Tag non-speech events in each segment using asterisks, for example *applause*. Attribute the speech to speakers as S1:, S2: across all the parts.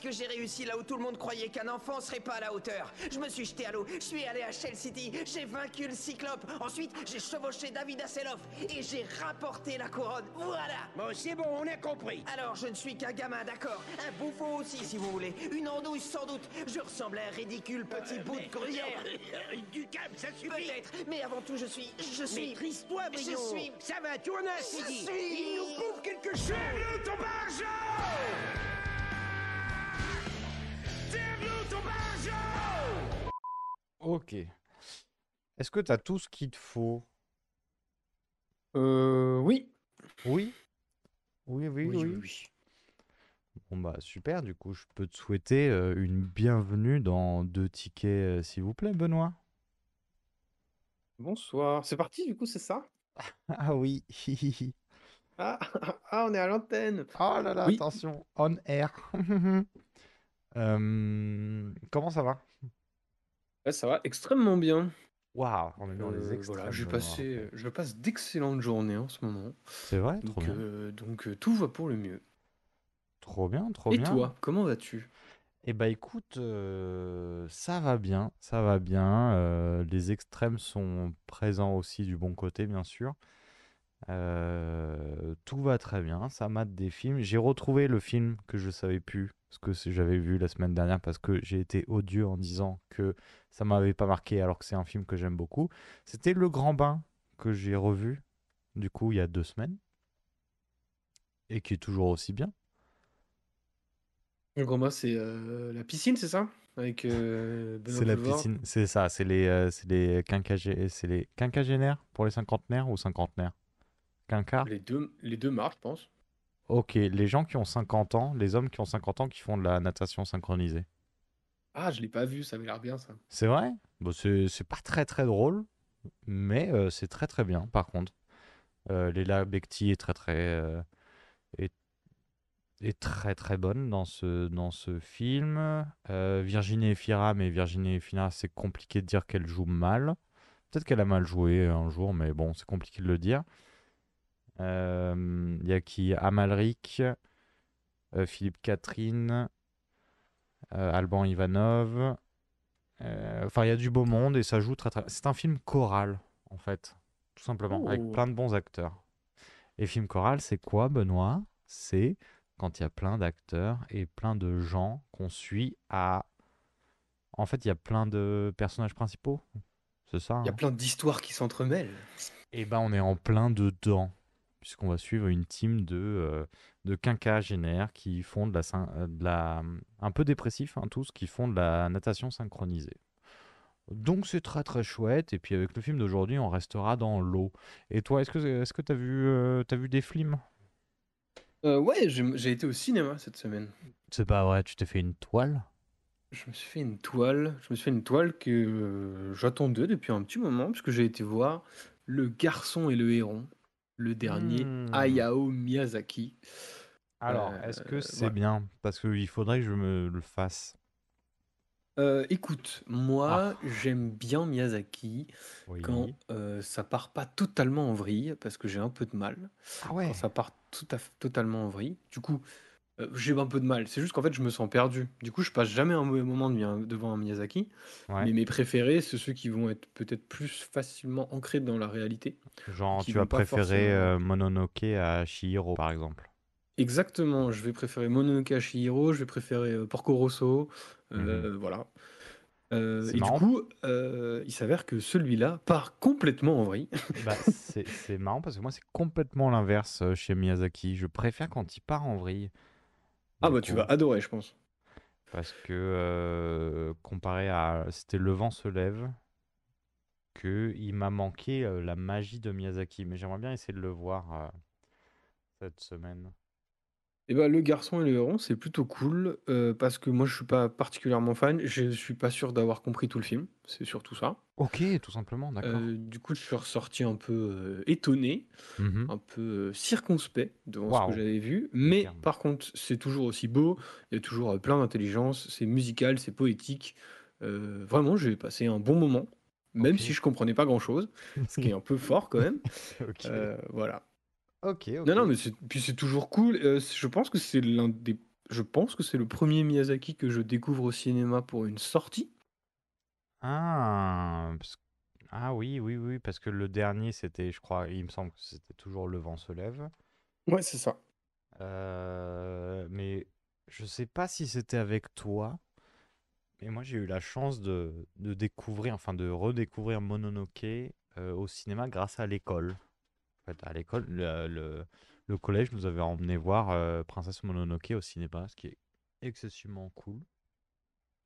S1: que j'ai réussi là où tout le monde croyait qu'un enfant serait pas à la hauteur. Je me suis jeté à l'eau, je suis allé à Shell City, j'ai vaincu le cyclope. Ensuite, j'ai chevauché David Hasselhoff et j'ai rapporté la couronne. Voilà.
S2: Bon, c'est bon, on a compris.
S1: Alors, je ne suis qu'un gamin, d'accord Un bouffon aussi, si vous voulez. Une andouille, sans doute. Je ressemble à un ridicule petit bout de gruyère.
S2: Du calme, ça suffit.
S1: Peut-être, mais avant tout, je suis... Je suis...
S2: Maîtrise-toi,
S1: Je suis...
S2: Ça va, tourne
S1: Je
S2: CD.
S1: suis-
S2: Il nous bouffe quelque chose. ton ton
S3: Ok. Est-ce que tu as tout ce qu'il te faut?
S4: Euh, oui.
S3: Oui Oui, oui, oui. Bon bah super, du coup je peux te souhaiter euh, une bienvenue dans deux tickets euh, s'il vous plaît Benoît.
S4: Bonsoir. C'est parti, du coup, c'est ça? *laughs*
S3: Ah oui,
S4: Ah, *laughs* ah, on est à l'antenne.
S3: oh là là,
S4: Oui.
S3: attention, on air. *laughs* Euh, comment ça va?
S4: Ouais, ça va extrêmement bien.
S3: Waouh, on est dans les
S4: Euh,
S3: extrêmes.
S4: voilà,
S3: je
S4: passé, passe d'excellentes journées en ce moment.
S3: C'est vrai, trop
S4: Donc,
S3: bien.
S4: euh, donc tout va pour le mieux.
S3: Trop bien, trop
S4: Et
S3: bien.
S4: toi, comment vas-tu?
S3: Eh bah écoute, euh, ça va bien, ça va bien. euh, les extrêmes sont présents aussi du bon côté, bien sûr. Euh, tout va très bien, ça mate des films. J'ai retrouvé le film que je savais plus, ce que j'avais vu la semaine dernière, parce que j'ai été odieux en disant que ça m'avait pas marqué, alors que c'est un film que j'aime beaucoup. C'était Le Grand Bain que j'ai revu, du coup, il y a deux semaines, et qui est toujours aussi bien.
S4: Le grand bas, c'est euh, la piscine, c'est ça? Avec euh,
S3: C'est la piscine, c'est ça, c'est les, euh, les quinquagé- les quinquagénaires pour les cinquantenaires ou cinquantenaires? Quinquart?
S4: Les deux, les deux marches, je pense.
S3: Ok, les gens qui ont 50 ans, les hommes qui ont 50 ans qui font de la natation synchronisée.
S4: Ah, je l'ai pas vu, ça avait l'air bien, ça.
S3: C'est vrai? Bon, c'est pas très très drôle, mais euh, c'est très très bien par contre. Euh, Léla Becti est très très euh, est, est très très bonne dans ce dans ce film. Virginie Efira, mais Virginie Efira, c'est compliqué de dire qu'elle joue mal. Peut-être qu'elle a mal joué un jour, mais bon, c'est compliqué de le dire. Euh, Il y a qui? Amalric, euh, Philippe Catherine, euh, Alban Ivanov. Euh, Enfin, il y a du beau monde et ça joue très très. C'est un film choral, en fait, tout simplement, avec
S4: Oh.
S3: plein de bons acteurs. Et film choral, c'est quoi, Benoît? C'est quand il y a plein d'acteurs et plein de gens qu'on suit à. En fait, il y a plein de personnages principaux. C'est ça,
S4: Il y a
S3: hein?
S4: plein d'histoires qui s'entremêlent.
S3: et ben, on est en plein dedans, puisqu'on va suivre une team de, euh, de quinquagénaires qui font de la, euh, de la... un peu dépressifs, hein, tous, qui font de la natation synchronisée. Donc c'est très très chouette, et puis avec le film d'aujourd'hui, on restera dans l'eau. Et toi, est-ce que est-ce que t'as vu, euh, t'as vu des films?
S4: Euh, ouais, j'ai été au cinéma cette semaine.
S3: C'est pas vrai, tu t'es fait une toile?
S4: Je me suis fait une toile. Je me suis fait une toile que j'attendais depuis un petit moment, puisque j'ai été voir Le Garçon et le Héron, le dernier
S3: Hmm.
S4: Hayao Miyazaki.
S3: Alors,
S4: Euh,
S3: est-ce que c'est
S4: voilà.
S3: bien? Parce qu'il faudrait que je me le fasse.
S4: Euh, écoute, moi, j'aime bien Miyazaki
S3: Oui.
S4: quand euh, ça part pas totalement en vrille, parce que j'ai un peu de mal.
S3: Ah ouais.
S4: Quand ça part tout à fait, totalement en vrille. Du coup, euh, j'ai un peu de mal. C'est juste qu'en fait, je me sens perdu. Du coup, je passe jamais un mauvais moment de- devant un Miyazaki.
S3: Ouais.
S4: Mais mes préférés, c'est ceux qui vont être peut-être plus facilement ancrés dans la réalité.
S3: Genre, tu vas préférer
S4: forcément-
S3: euh, Mononoke à Chihiro, par exemple.
S4: Exactement, je vais préférer Mononoke à Chihiro, je vais préférer euh, Porco Rosso, voilà. Euh,
S3: Mhm. C'est
S4: et du coup, euh, il s'avère que celui-là part complètement en vrille. *laughs*
S3: Bah, c'est marrant parce que moi, c'est complètement l'inverse chez Miyazaki. Je préfère quand il part en vrille.
S4: Ah bah tu vas adorer, je pense.
S3: Parce que euh, comparé à. C'était Le vent se lève, que il m'a manqué euh, la magie de Miyazaki. Mais j'aimerais bien essayer de le voir euh, cette semaine.
S4: Et bah le garçon et le héron, c'est plutôt cool, euh, parce que moi je suis pas particulièrement fan, je suis pas sûr d'avoir compris tout le film, c'est surtout ça.
S3: Ok, tout simplement, d'accord.
S4: Euh, du coup, je suis ressorti un peu euh, étonné,
S3: Mhm.
S4: un peu circonspect devant ce que j'avais vu. Mais par contre, c'est toujours aussi beau, il y a toujours plein d'intelligence, c'est musical, c'est poétique. Vraiment, j'ai passé un bon moment, même si je comprenais pas grand-chose, *laughs* ce qui est un peu fort quand même. *laughs*
S3: Ok.
S4: Euh, voilà.
S3: Ok, ok.
S4: Non, non, mais c'est- puis c'est toujours cool. euh, je pense que c'est l'un des je pense que c'est le premier Miyazaki que je découvre au cinéma pour une sortie.
S3: Ah, parce- ah oui, oui, oui, parce que le dernier, c'était, je crois, il me semble que c'était toujours Le vent se lève.
S4: Ouais, c'est ça.
S3: Euh, mais je sais pas si c'était avec toi. Mais moi, j'ai eu la chance de, de découvrir, enfin de redécouvrir Mononoke euh, au cinéma grâce à l'école. Fait, à l'école, le, le- le collège nous avait emmené voir euh, Princesse Mononoke au cinéma, ce qui est excessivement cool.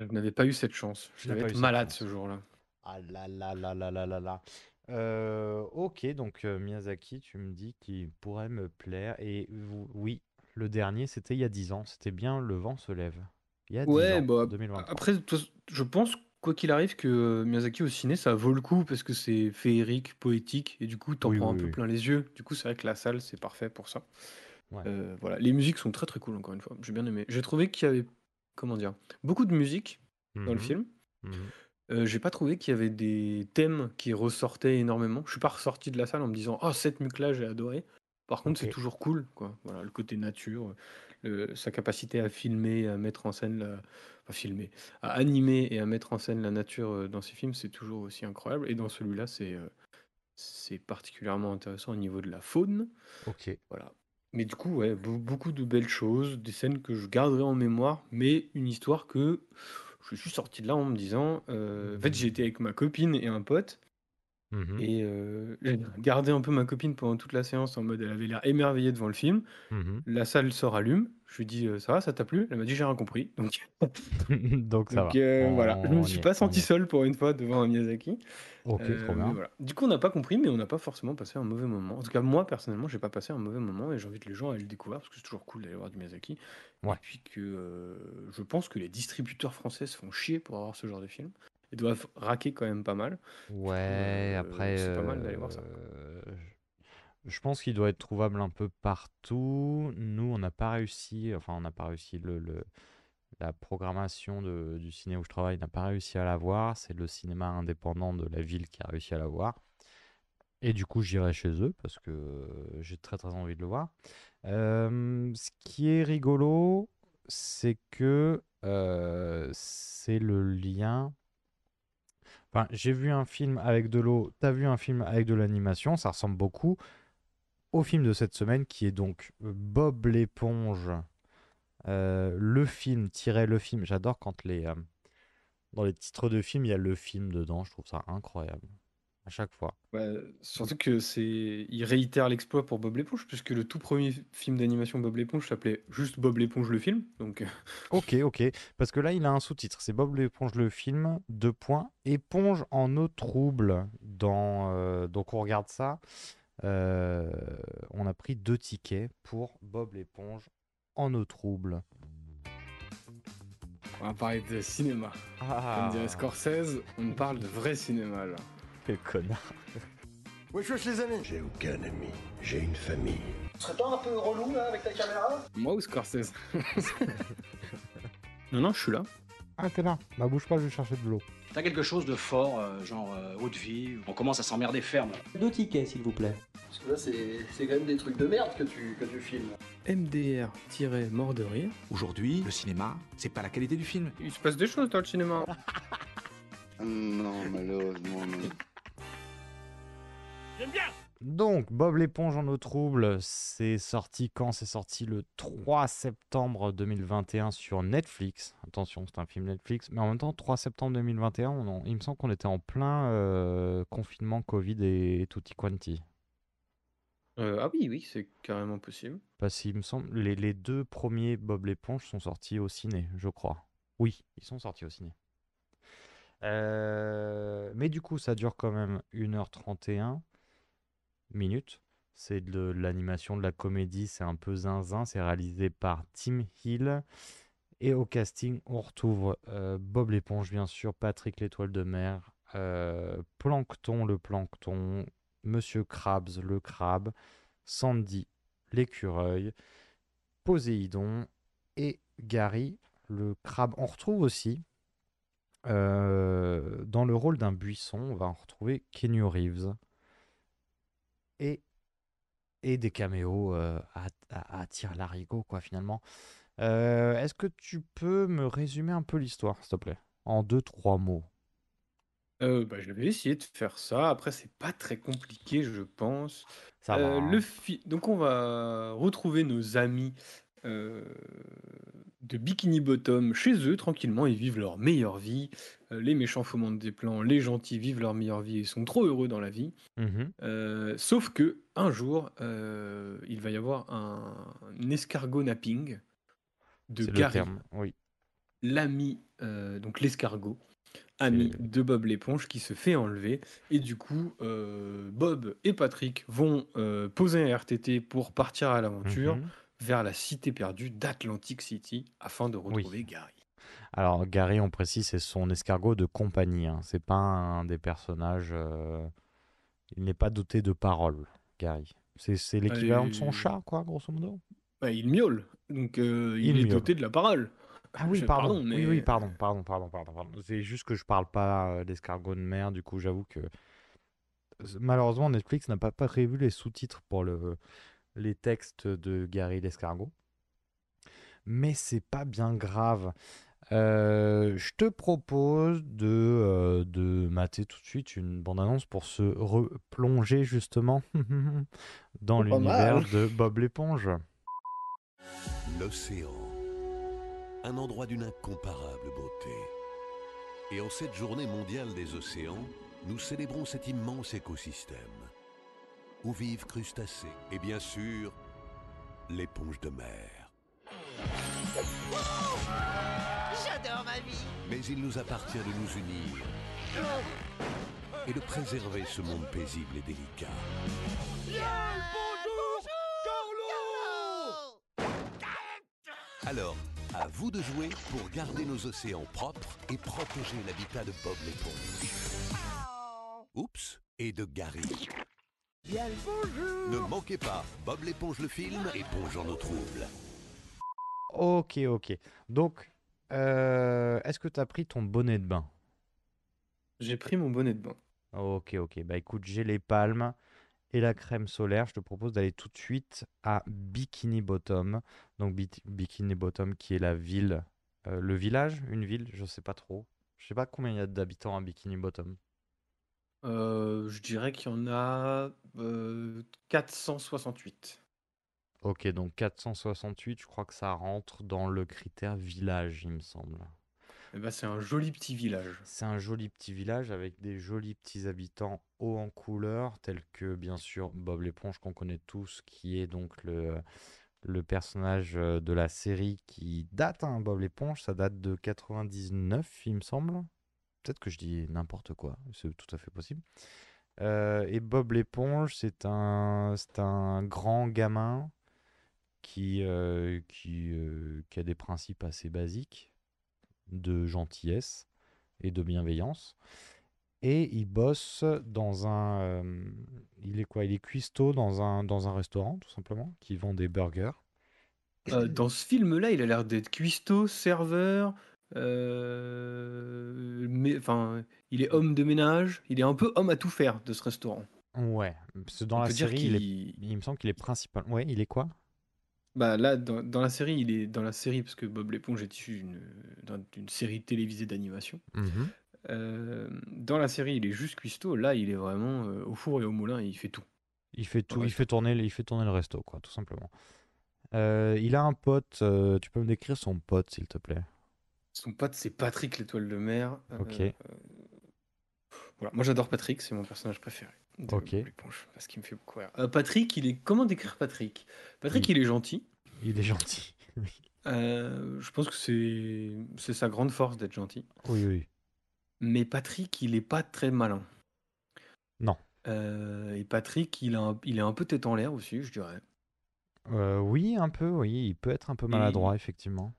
S4: Je n'avais pas eu cette chance. Je devais être malade ce jour-là.
S3: Ah là là là là là là là. Euh, ok, donc euh, Miyazaki, tu me dis qu'il pourrait me plaire. Et vous- oui, le dernier, c'était il y a 10 ans. C'était bien Le vent se lève. Il y a 10
S4: Ouais,
S3: ans,
S4: bah,
S3: 2023.
S4: après, je pense, quoi qu'il arrive, que euh, Miyazaki au ciné, ça vaut le coup parce que c'est féerique, poétique, et du coup, t'en
S3: Oui,
S4: prends
S3: oui,
S4: un peu
S3: oui.
S4: plein les yeux. Du coup, c'est vrai que la salle, c'est parfait pour ça.
S3: Ouais.
S4: Euh, voilà, les musiques sont très très cool, encore une fois. J'ai bien aimé. J'ai trouvé qu'il y avait, comment dire, beaucoup de musique dans le
S3: Mhm,
S4: film.
S3: mhm.
S4: Euh, j'ai pas trouvé qu'il y avait des thèmes qui ressortaient énormément. Je suis pas ressorti de la salle en me disant, oh, cette muque-là, j'ai adoré. Par contre, c'est
S3: Ok.
S4: toujours cool, quoi. Voilà, le côté nature, le- sa capacité à filmer, à mettre en scène la, enfin, filmer, à animer et à mettre en scène la nature euh, dans ses films, c'est toujours aussi incroyable. Et dans celui-là, c'est euh, c'est particulièrement intéressant au niveau de la faune.
S3: Ok.
S4: Voilà. Mais du coup, ouais, be- beaucoup de belles choses, des scènes que je garderai en mémoire, mais une histoire que je suis sorti de là en me disant, euh, en fait, été avec ma copine et un pote,
S3: Mhm,
S4: et euh, j'ai *laughs* gardé un peu ma copine pendant toute la séance en mode, elle avait l'air émerveillée devant le film.
S3: mhm.
S4: La salle se rallume. Je lui dis, euh, ça va, ça t'a plu? Elle m'a dit, j'ai rien compris. *laughs* Donc, *laughs*
S3: Donc ça
S4: donc
S3: va.
S4: euh, voilà, je me
S3: On
S4: suis
S3: est,
S4: pas
S3: on y
S4: senti
S3: est.
S4: seul pour une fois devant un Miyazaki.
S3: Ok, trop
S4: mais
S3: bien.
S4: voilà. Du coup, on n'a pas compris, mais on n'a pas forcément passé un mauvais moment. En tout cas, moi, personnellement, j'ai pas passé un mauvais moment et j'invite les gens à le découvrir parce que c'est toujours cool d'aller voir du Miyazaki. Et
S3: Ouais.
S4: puis que je pense que les distributeurs français se font chier pour avoir ce genre de film. Ils doivent raquer quand même pas mal.
S3: Ouais,
S4: euh,
S3: après,
S4: c'est pas mal d'aller voir ça.
S3: euh, je je pense qu'il doit être trouvable un peu partout. Nous, on n'a pas réussi, enfin, on n'a pas réussi le, le- la programmation de- du ciné où je travaille n'a pas réussi à l'avoir. C'est le cinéma indépendant de la ville qui a réussi à l'avoir. Et du coup, j'irai chez eux parce que j'ai très très envie de le voir. Euh, ce qui est rigolo, c'est que euh, c'est le lien. J'ai vu un film avec de l'eau, t'as vu un film avec de l'animation, ça ressemble beaucoup au film de cette semaine qui est donc Bob l'éponge. Euh, le film, tiret le film. J'adore quand les, euh, dans les titres de films, il y a le film dedans. Je trouve ça incroyable. À chaque fois.
S4: Surtout que c'est, il réitère l'exploit pour Bob l'éponge, puisque le tout premier film d'animation Bob l'éponge s'appelait juste Bob l'éponge le film. Donc, euh, *laughs*
S3: Ok, ok. Parce que là, il a un sous-titre. C'est Bob l'éponge le film, deux points. Éponge en eau trouble. Dans, euh, donc on regarde ça. Euh, on a pris deux tickets pour Bob l'éponge en eau trouble.
S4: on va parler de cinéma.
S3: Ah,
S4: Comme dirait Scorsese, on parle de vrai cinéma là.
S3: Quel connard.
S5: Wesh wesh les amis
S2: J'ai aucun ami, j'ai une famille.
S5: Tu serais pas un peu relou là avec ta caméra
S4: Moi ou Scorsese *laughs* Non, non, je suis là.
S3: Ah, t'es là. Bah, bouge pas, je vais chercher de l'eau.
S6: T'as quelque chose de fort, euh, genre euh, haute vie, on commence à s'emmerder ferme.
S7: Deux tickets, s'il vous plaît.
S5: Parce que là c'est c'est quand même des trucs de merde que tu, que tu filmes.
S4: MDR-mort de rire.
S8: Aujourd'hui, le cinéma, c'est pas la qualité du film.
S4: Il se passe des choses dans le cinéma. *laughs*
S9: Non, malheureusement, non.
S3: Donc, Bob l'éponge en eau trouble, c'est sorti quand? C'est sorti le 3 septembre 2021 sur Netflix. Attention, c'est un film Netflix. Mais en même temps, 3 septembre 2021, on en- il me semble qu'on était en plein euh, confinement Covid et, tutti quanti.
S4: Euh, ah oui, oui, c'est carrément possible.
S3: Parce qu'il me semble, les, les deux premiers Bob l'éponge sont sortis au ciné, je crois. Oui, ils sont sortis au ciné. Euh, mais du coup, ça dure quand même 1h31 minutes. C'est de l'animation, de la comédie, c'est un peu zinzin. C'est réalisé par Tim Hill. Et au casting, on retrouve euh, Bob l'éponge, bien sûr, Patrick l'étoile de mer, euh, Plancton le plancton, Monsieur Krabs le crabe, Sandy l'écureuil, Poséidon et Gary le crabe. On retrouve aussi, euh, dans le rôle d'un buisson, on va retrouver Kenny Reeves et, et des caméos euh, à, à, à tir larigot, quoi, finalement. Euh, Est-ce que tu peux me résumer un peu l'histoire, s'il te plaît? En deux, trois mots?
S4: Euh, bah, je vais essayer de faire ça. Après, c'est pas très compliqué, je pense.
S3: Ça va. Hein.
S4: le fi- Donc, on va retrouver nos amis de Bikini Bottom chez eux, tranquillement. Ils vivent leur meilleure vie. Euh, les méchants fomentent des plans, les gentils vivent leur meilleure vie et sont trop heureux dans la vie.
S3: Mhm.
S4: Euh, sauf que un jour, euh, il va y avoir un, un escargot napping de Gary,
S3: oui.
S4: l'ami, euh, donc l'escargot, ami de Bob l'éponge qui se fait enlever. Et du coup, euh, Bob et Patrick vont euh, poser un RTT pour partir à l'aventure
S3: Mhm.
S4: Vers la cité perdue d'Atlantic City afin de retrouver Gary.
S3: Alors, Gary, on précise, c'est son escargot de compagnie. Hein. C'est pas un des personnages. euh, Il n'est pas doté de paroles, Gary. C'est l'équivalent de son
S4: Euh,
S3: chat, quoi, grosso modo?
S4: Bah, il miaule, donc euh, il,
S3: Il
S4: est
S3: miaule.
S4: doté de la parole.
S3: Ah oui,
S4: Je-
S3: pardon.
S4: mais...
S3: Oui, oui, pardon, pardon, pardon, pardon, pardon. C'est juste que je parle pas d'escargot de mer, du coup, j'avoue que malheureusement Netflix n'a pas pas prévu les sous-titres pour le les textes de Gary l'escargot. Mais c'est pas bien grave. Euh, je te propose de, euh, de mater tout de suite une bande-annonce pour se replonger justement *laughs* dans
S5: Oh,
S3: l'univers de Bob l'éponge.
S2: L'océan. Un endroit d'une incomparable beauté. Et en cette journée mondiale des océans, nous célébrons cet immense écosystème. Où vivent crustacés et bien sûr, l'éponge de mer.
S1: J'adore ma vie
S2: Mais il nous appartient de nous unir et de préserver ce monde paisible et délicat. Alors, à vous de jouer pour garder nos océans propres et protéger l'habitat de Bob l'éponge. Oups, et de Gary. Ne manquez pas, Bob l'éponge le film et plongeons nos troubles.
S3: Ok, ok. Donc, euh, est-ce que tu as pris ton bonnet de bain?
S4: J'ai pris mon bonnet de bain.
S3: Ok, ok. Bah écoute, j'ai les palmes et la crème solaire. Je te propose d'aller tout de suite à Bikini Bottom. Donc Bi- Bikini Bottom qui est la ville, euh, le village, une ville, je sais pas trop. Je sais pas combien il y a d'habitants à Bikini Bottom.
S4: Euh, je dirais qu'il y en a euh, 468.
S3: Ok, donc 468, je crois que ça rentre dans le critère village, il me semble.
S4: Eh ben, c'est un joli petit village.
S3: C'est un joli petit village avec des jolis petits habitants hauts en couleur, tels que bien sûr Bob l'éponge qu'on connaît tous, qui est donc le, le personnage euh, de la série qui date, hein, Bob l'éponge, ça date de 99, il me semble. Peut-être que je dis n'importe quoi, c'est tout à fait possible. Euh, et Bob l'éponge, c'est un, un grand gamin qui, euh, qui, euh, qui a des principes assez basiques de gentillesse et de bienveillance. Et il bosse dans un... il est quoi? Il est cuistot dans un, dans un restaurant, tout simplement, qui vend des burgers.
S4: Dans ce film-là, il a l'air d'être cuistot, serveur, euh, mais, enfin, il est homme de ménage, il est un peu homme à tout faire de ce restaurant.
S3: Ouais, parce que dans
S4: On
S3: la série, il, est-
S4: qu'il-
S3: il me semble qu'il est principal. Ouais, il est quoi?
S4: Bah là, dans, dans la série, il est dans la série parce que Bob l'éponge est issu d'une d'un- d'une série télévisée d'animation.
S3: Mhm.
S4: Euh, dans la série, il est juste cuistot. Là, il est vraiment euh, au four et au moulin et il fait tout.
S3: Il fait tout, il fait tourner, il fait tourner le resto, quoi, tout simplement. Il a un pote. tu peux me décrire son pote, s'il te plaît?
S4: Son pote, c'est Patrick l'étoile de mer. Euh,
S3: Ok.
S4: euh, voilà, moi j'adore Patrick, c'est mon personnage préféré. de
S3: Ok.
S4: Parce qu'il me fait beaucoup rire. Euh, Patrick, il est. Comment décrire Patrick? Patrick,
S3: Il-
S4: il est gentil.
S3: Il est gentil. *laughs* oui,
S4: Euh, je pense que c'est c'est sa grande force d'être gentil.
S3: oui. oui.
S4: Mais Patrick, il est pas très malin.
S3: Non.
S4: Et Patrick, il, a un- il est un peu tête en l'air aussi, je dirais.
S3: Oui, un peu, oui. Il peut être un peu maladroit, effectivement.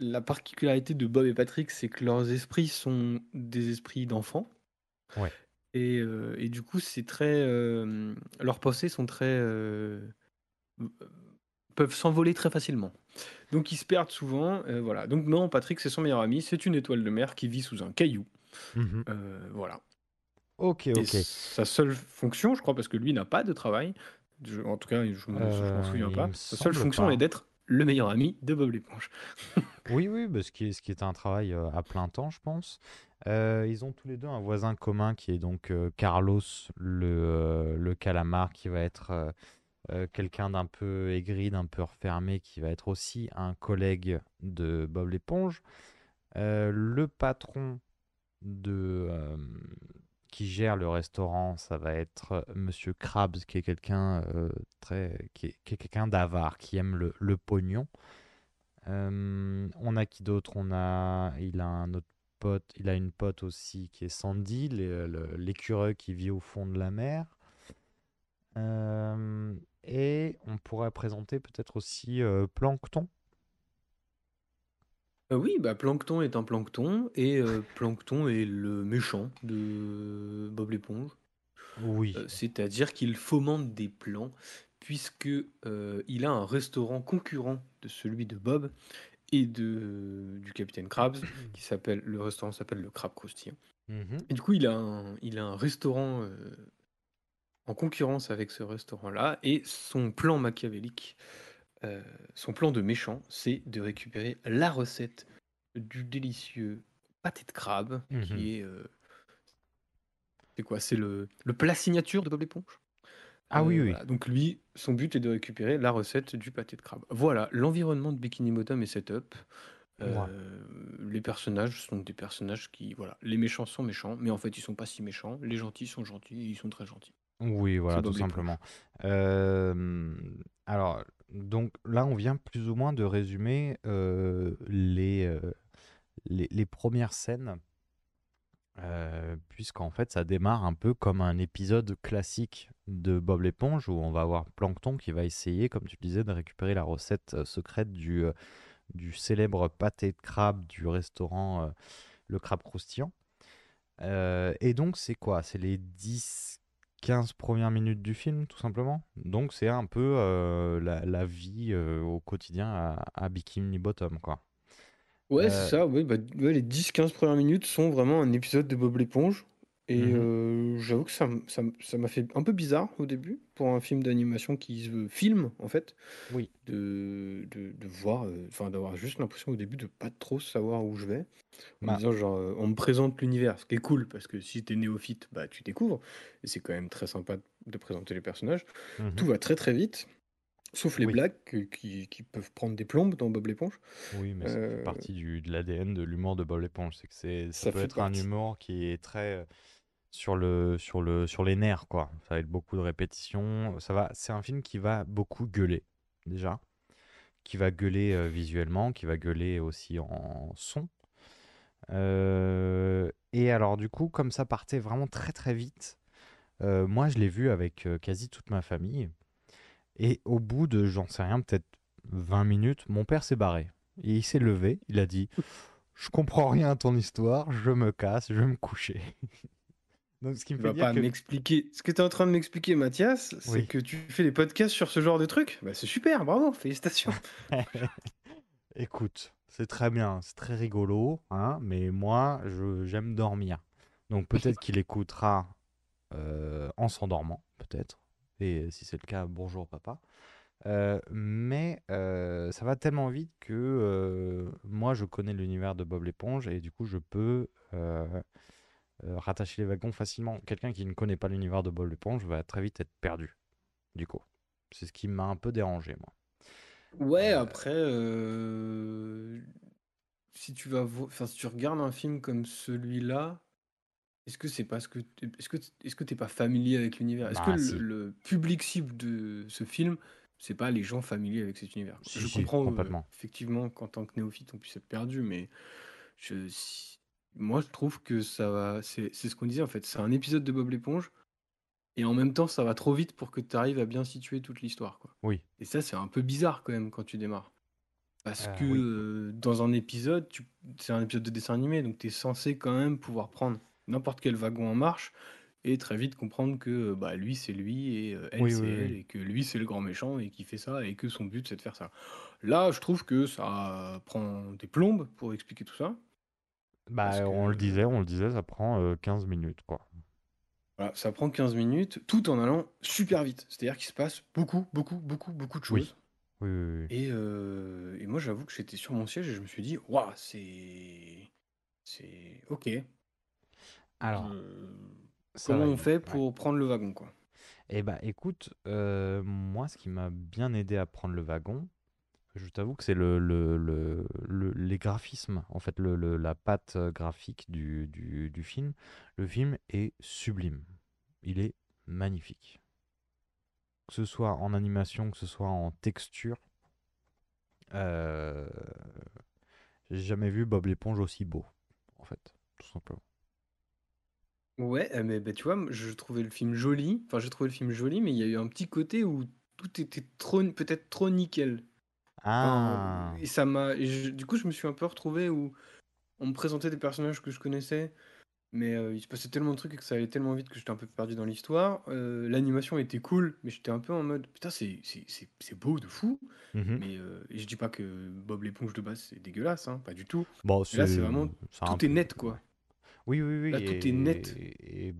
S4: La particularité de Bob et Patrick, c'est que leurs esprits sont des esprits d'enfants.
S3: Ouais.
S4: Et, euh, et du coup, c'est très. euh, leurs pensées sont très. euh, peuvent s'envoler très facilement. Donc ils se perdent souvent. voilà. Donc non, Patrick, c'est son meilleur ami. C'est une étoile de mer qui vit sous un caillou. Euh, voilà.
S3: Ok,
S4: Et
S3: ok.
S4: sa seule fonction, je crois, parce que lui n'a pas de travail. en tout cas, je, je m'en souviens pas. Sa seule fonction
S3: pas.
S4: est d'être le meilleur ami de Bob l'éponge. *laughs*
S3: Oui, oui, bah, ce qui est, un travail euh, à plein temps, je pense. Euh, ils ont tous les deux un voisin commun qui est donc euh, Carlos, le, le calamar, qui va être quelqu'un d'un peu aigri, d'un peu refermé, qui va être aussi un collègue de Bob l'éponge. Le patron de, qui gère le restaurant, ça va être euh, Monsieur Krabs, qui est quelqu'un euh, très, qui est, quelqu'un d'avare, qui aime le, le pognon. Euh, on a qui d'autre? On a, il a un autre pote, il a une pote aussi qui est Sandy, l'écureuil qui vit au fond de la mer. Et on pourrait présenter peut-être aussi Plankton.
S4: Euh, oui, bah Plankton est un plancton et euh, Plankton est le méchant de Bob l'éponge.
S3: Oui.
S4: Euh, c'est-à-dire qu'il fomente des plans puisque euh, il a un restaurant concurrent de celui de Bob et de du capitaine Krabs qui s'appelle le restaurant s'appelle le Crab Croustillant.
S3: Mhm.
S4: Et du coup, il a un, il a un restaurant en concurrence avec ce restaurant-là et son plan machiavélique, euh, son plan de méchant, c'est de récupérer la recette du délicieux pâté de crabe
S3: Mhm.
S4: qui est euh, c'est quoi? C'est le, le plat signature de Bob l'éponge.
S3: Ah oui,
S4: Euh,
S3: oui.
S4: voilà. Donc lui, son but est de récupérer la recette du pâté de crabe. Voilà, l'environnement de Bikini Bottom est setup.
S3: Ouais.
S4: les personnages sont des personnages qui, voilà, les méchants sont méchants, mais en fait ils sont pas si méchants. Les gentils sont gentils, et ils sont très gentils.
S3: Oui, voilà, tout simplement. Euh, alors, donc là, on vient plus ou moins de résumer euh, les, euh, les, les premières scènes, euh, puisqu'en fait, ça démarre un peu comme un épisode classique de Bob l'éponge, où on va avoir Plankton qui va essayer, comme tu le disais, de récupérer la recette secrète du, du célèbre pâté de crabe du restaurant Le Crabe Croustillant. Et donc, c'est quoi? C'est les 10, 15 premières minutes du film, tout simplement. Donc, c'est un peu euh, la, la vie euh, au quotidien à, à Bikini Bottom, quoi.
S4: Ouais,
S3: Euh,
S4: c'est ça, ouais, bah, ouais, les 10-15 premières minutes sont vraiment un épisode de Bob l'éponge. Et
S3: Mhm.
S4: euh, j'avoue que ça, m- ça, m- ça m'a fait un peu bizarre au début pour un film d'animation qui se filme en fait,
S3: Oui.
S4: de, de, de voir, euh, enfin d'avoir juste l'impression au début de pas trop savoir où je vais. En me
S3: Bah,
S4: disant genre, euh, on me présente l'univers, ce qui est cool parce que si t'es néophyte, bah tu découvres. Et c'est quand même très sympa de présenter les personnages.
S3: mhm.
S4: Tout va très très vite, sauf les
S3: Oui.
S4: blagues que- qui, qui peuvent prendre des plombes dans Bob l'éponge.
S3: Oui, mais ça fait partie du, de l'ADN de l'humour de Bob l'éponge. C'est que c'est, ça
S4: ça
S3: peut
S4: fait
S3: être un
S4: partie.
S3: humour qui est très sur le, sur le, sur les nerfs, quoi. Ça va être beaucoup de répétitions. Ça va, c'est un film qui va beaucoup gueuler, déjà. Qui va gueuler euh, visuellement, qui va gueuler aussi en son. Euh, et alors, du coup, comme ça partait vraiment très très vite, euh, moi je l'ai vu avec quasi toute ma famille. Et au bout de, j'en sais rien, peut-être 20 minutes, mon père s'est barré. Et il s'est levé, il a dit *laughs* Je comprends rien à ton histoire, je me casse, je vais me coucher. Donc, ce qui me
S4: Tu
S3: fait
S4: vas
S3: dire
S4: pas
S3: que.
S4: m'expliquer. Ce que tu es en train de m'expliquer, Mathias, c'est
S3: Oui.
S4: que tu fais des podcasts sur ce genre de trucs. Bah, c'est super, bravo, félicitations. *laughs*
S3: Écoute, c'est très bien, c'est très rigolo, hein, mais moi, je, j'aime dormir. Donc peut-être qu'il écoutera euh, en s'endormant, peut-être. Et si c'est le cas, bonjour papa. Euh, mais euh, ça va tellement vite que moi, je connais l'univers de Bob l'éponge et du coup, je peux euh, rattacher les wagons facilement. Quelqu'un qui ne connaît pas l'univers de Bob l'éponge va très vite être perdu, du coup. C'est ce qui m'a un peu dérangé, moi.
S4: Ouais,
S3: Euh,
S4: après, euh, si tu vas, enfin, si tu regardes un film comme celui-là, est-ce que c'est parce que, est-ce que, est-ce que t'es pas familier avec l'univers? Est-ce que
S3: bah,
S4: le, public cible de ce film, c'est pas les gens familiers avec cet univers?
S3: Si,
S4: Je
S3: si,
S4: comprends euh, effectivement qu'en tant que néophyte, on puisse être perdu, mais je, si- moi, je trouve que ça va, c'est, c'est ce qu'on disait en fait, c'est un épisode de Bob l'éponge. Et en même temps, ça va trop vite pour que tu arrives à bien situer toute l'histoire.
S3: Oui.
S4: Et ça, c'est un peu bizarre quand même quand tu démarres. Parce
S3: Euh,
S4: que
S3: oui.
S4: euh, dans un épisode, tu... c'est un épisode de dessin animé, donc tu es censé quand même pouvoir prendre n'importe quel wagon en marche et très vite comprendre que euh, bah, lui, c'est lui et euh, elle,
S3: Oui,
S4: c'est
S3: oui,
S4: elle, et que lui, c'est le grand méchant et qui fait ça et que son but, c'est de faire ça. Là, je trouve que ça prend des plombes pour expliquer tout ça. Parce
S3: Bah, on le disait, on le disait, ça prend euh, 15 minutes, quoi.
S4: voilà, ça prend 15 minutes tout en allant super vite. C'est-à-dire qu'il se passe beaucoup, beaucoup, beaucoup, beaucoup de choses.
S3: Oui, oui, oui.
S4: Et, euh, et moi, j'avoue que j'étais sur mon siège et je me suis dit, waouh, c'est. C'est. Ok.
S3: Alors, ça
S4: Comment on fait
S3: ouais.
S4: pour prendre le wagon, quoi?
S3: Eh bah écoute, euh, moi ce qui m'a bien aidé à prendre le wagon, je t'avoue que c'est le, le, le- le- les graphismes, en fait le, le- la patte euh, graphique du, du, du film. Le film est sublime, il est magnifique. Que ce soit en animation, que ce soit en texture, euh, j'ai jamais vu Bob l'éponge aussi beau, en fait, tout simplement.
S4: Ouais, euh, mais bah, tu vois, je trouvais le film joli. Enfin, j'ai trouvé le film joli, mais il y a eu un petit côté où tout était peut-être trop nickel.
S3: Ah,
S4: et ça m'a. Du coup, je me suis un peu retrouvé où on me présentait des personnages que je connaissais, mais euh, il se passait tellement de trucs et que ça allait tellement vite que j'étais un peu perdu dans l'histoire. Euh, l'animation était cool, mais j'étais un peu en mode putain, c'est beau de fou.
S3: mhm.
S4: Mais euh, et je dis pas que Bob l'éponge de base c'est dégueulasse, hein, pas du tout.
S3: Bon,
S4: là, c'est vraiment tout est net quoi.
S3: Oui, oui, oui.
S4: Là, tout est net.
S3: Et, et-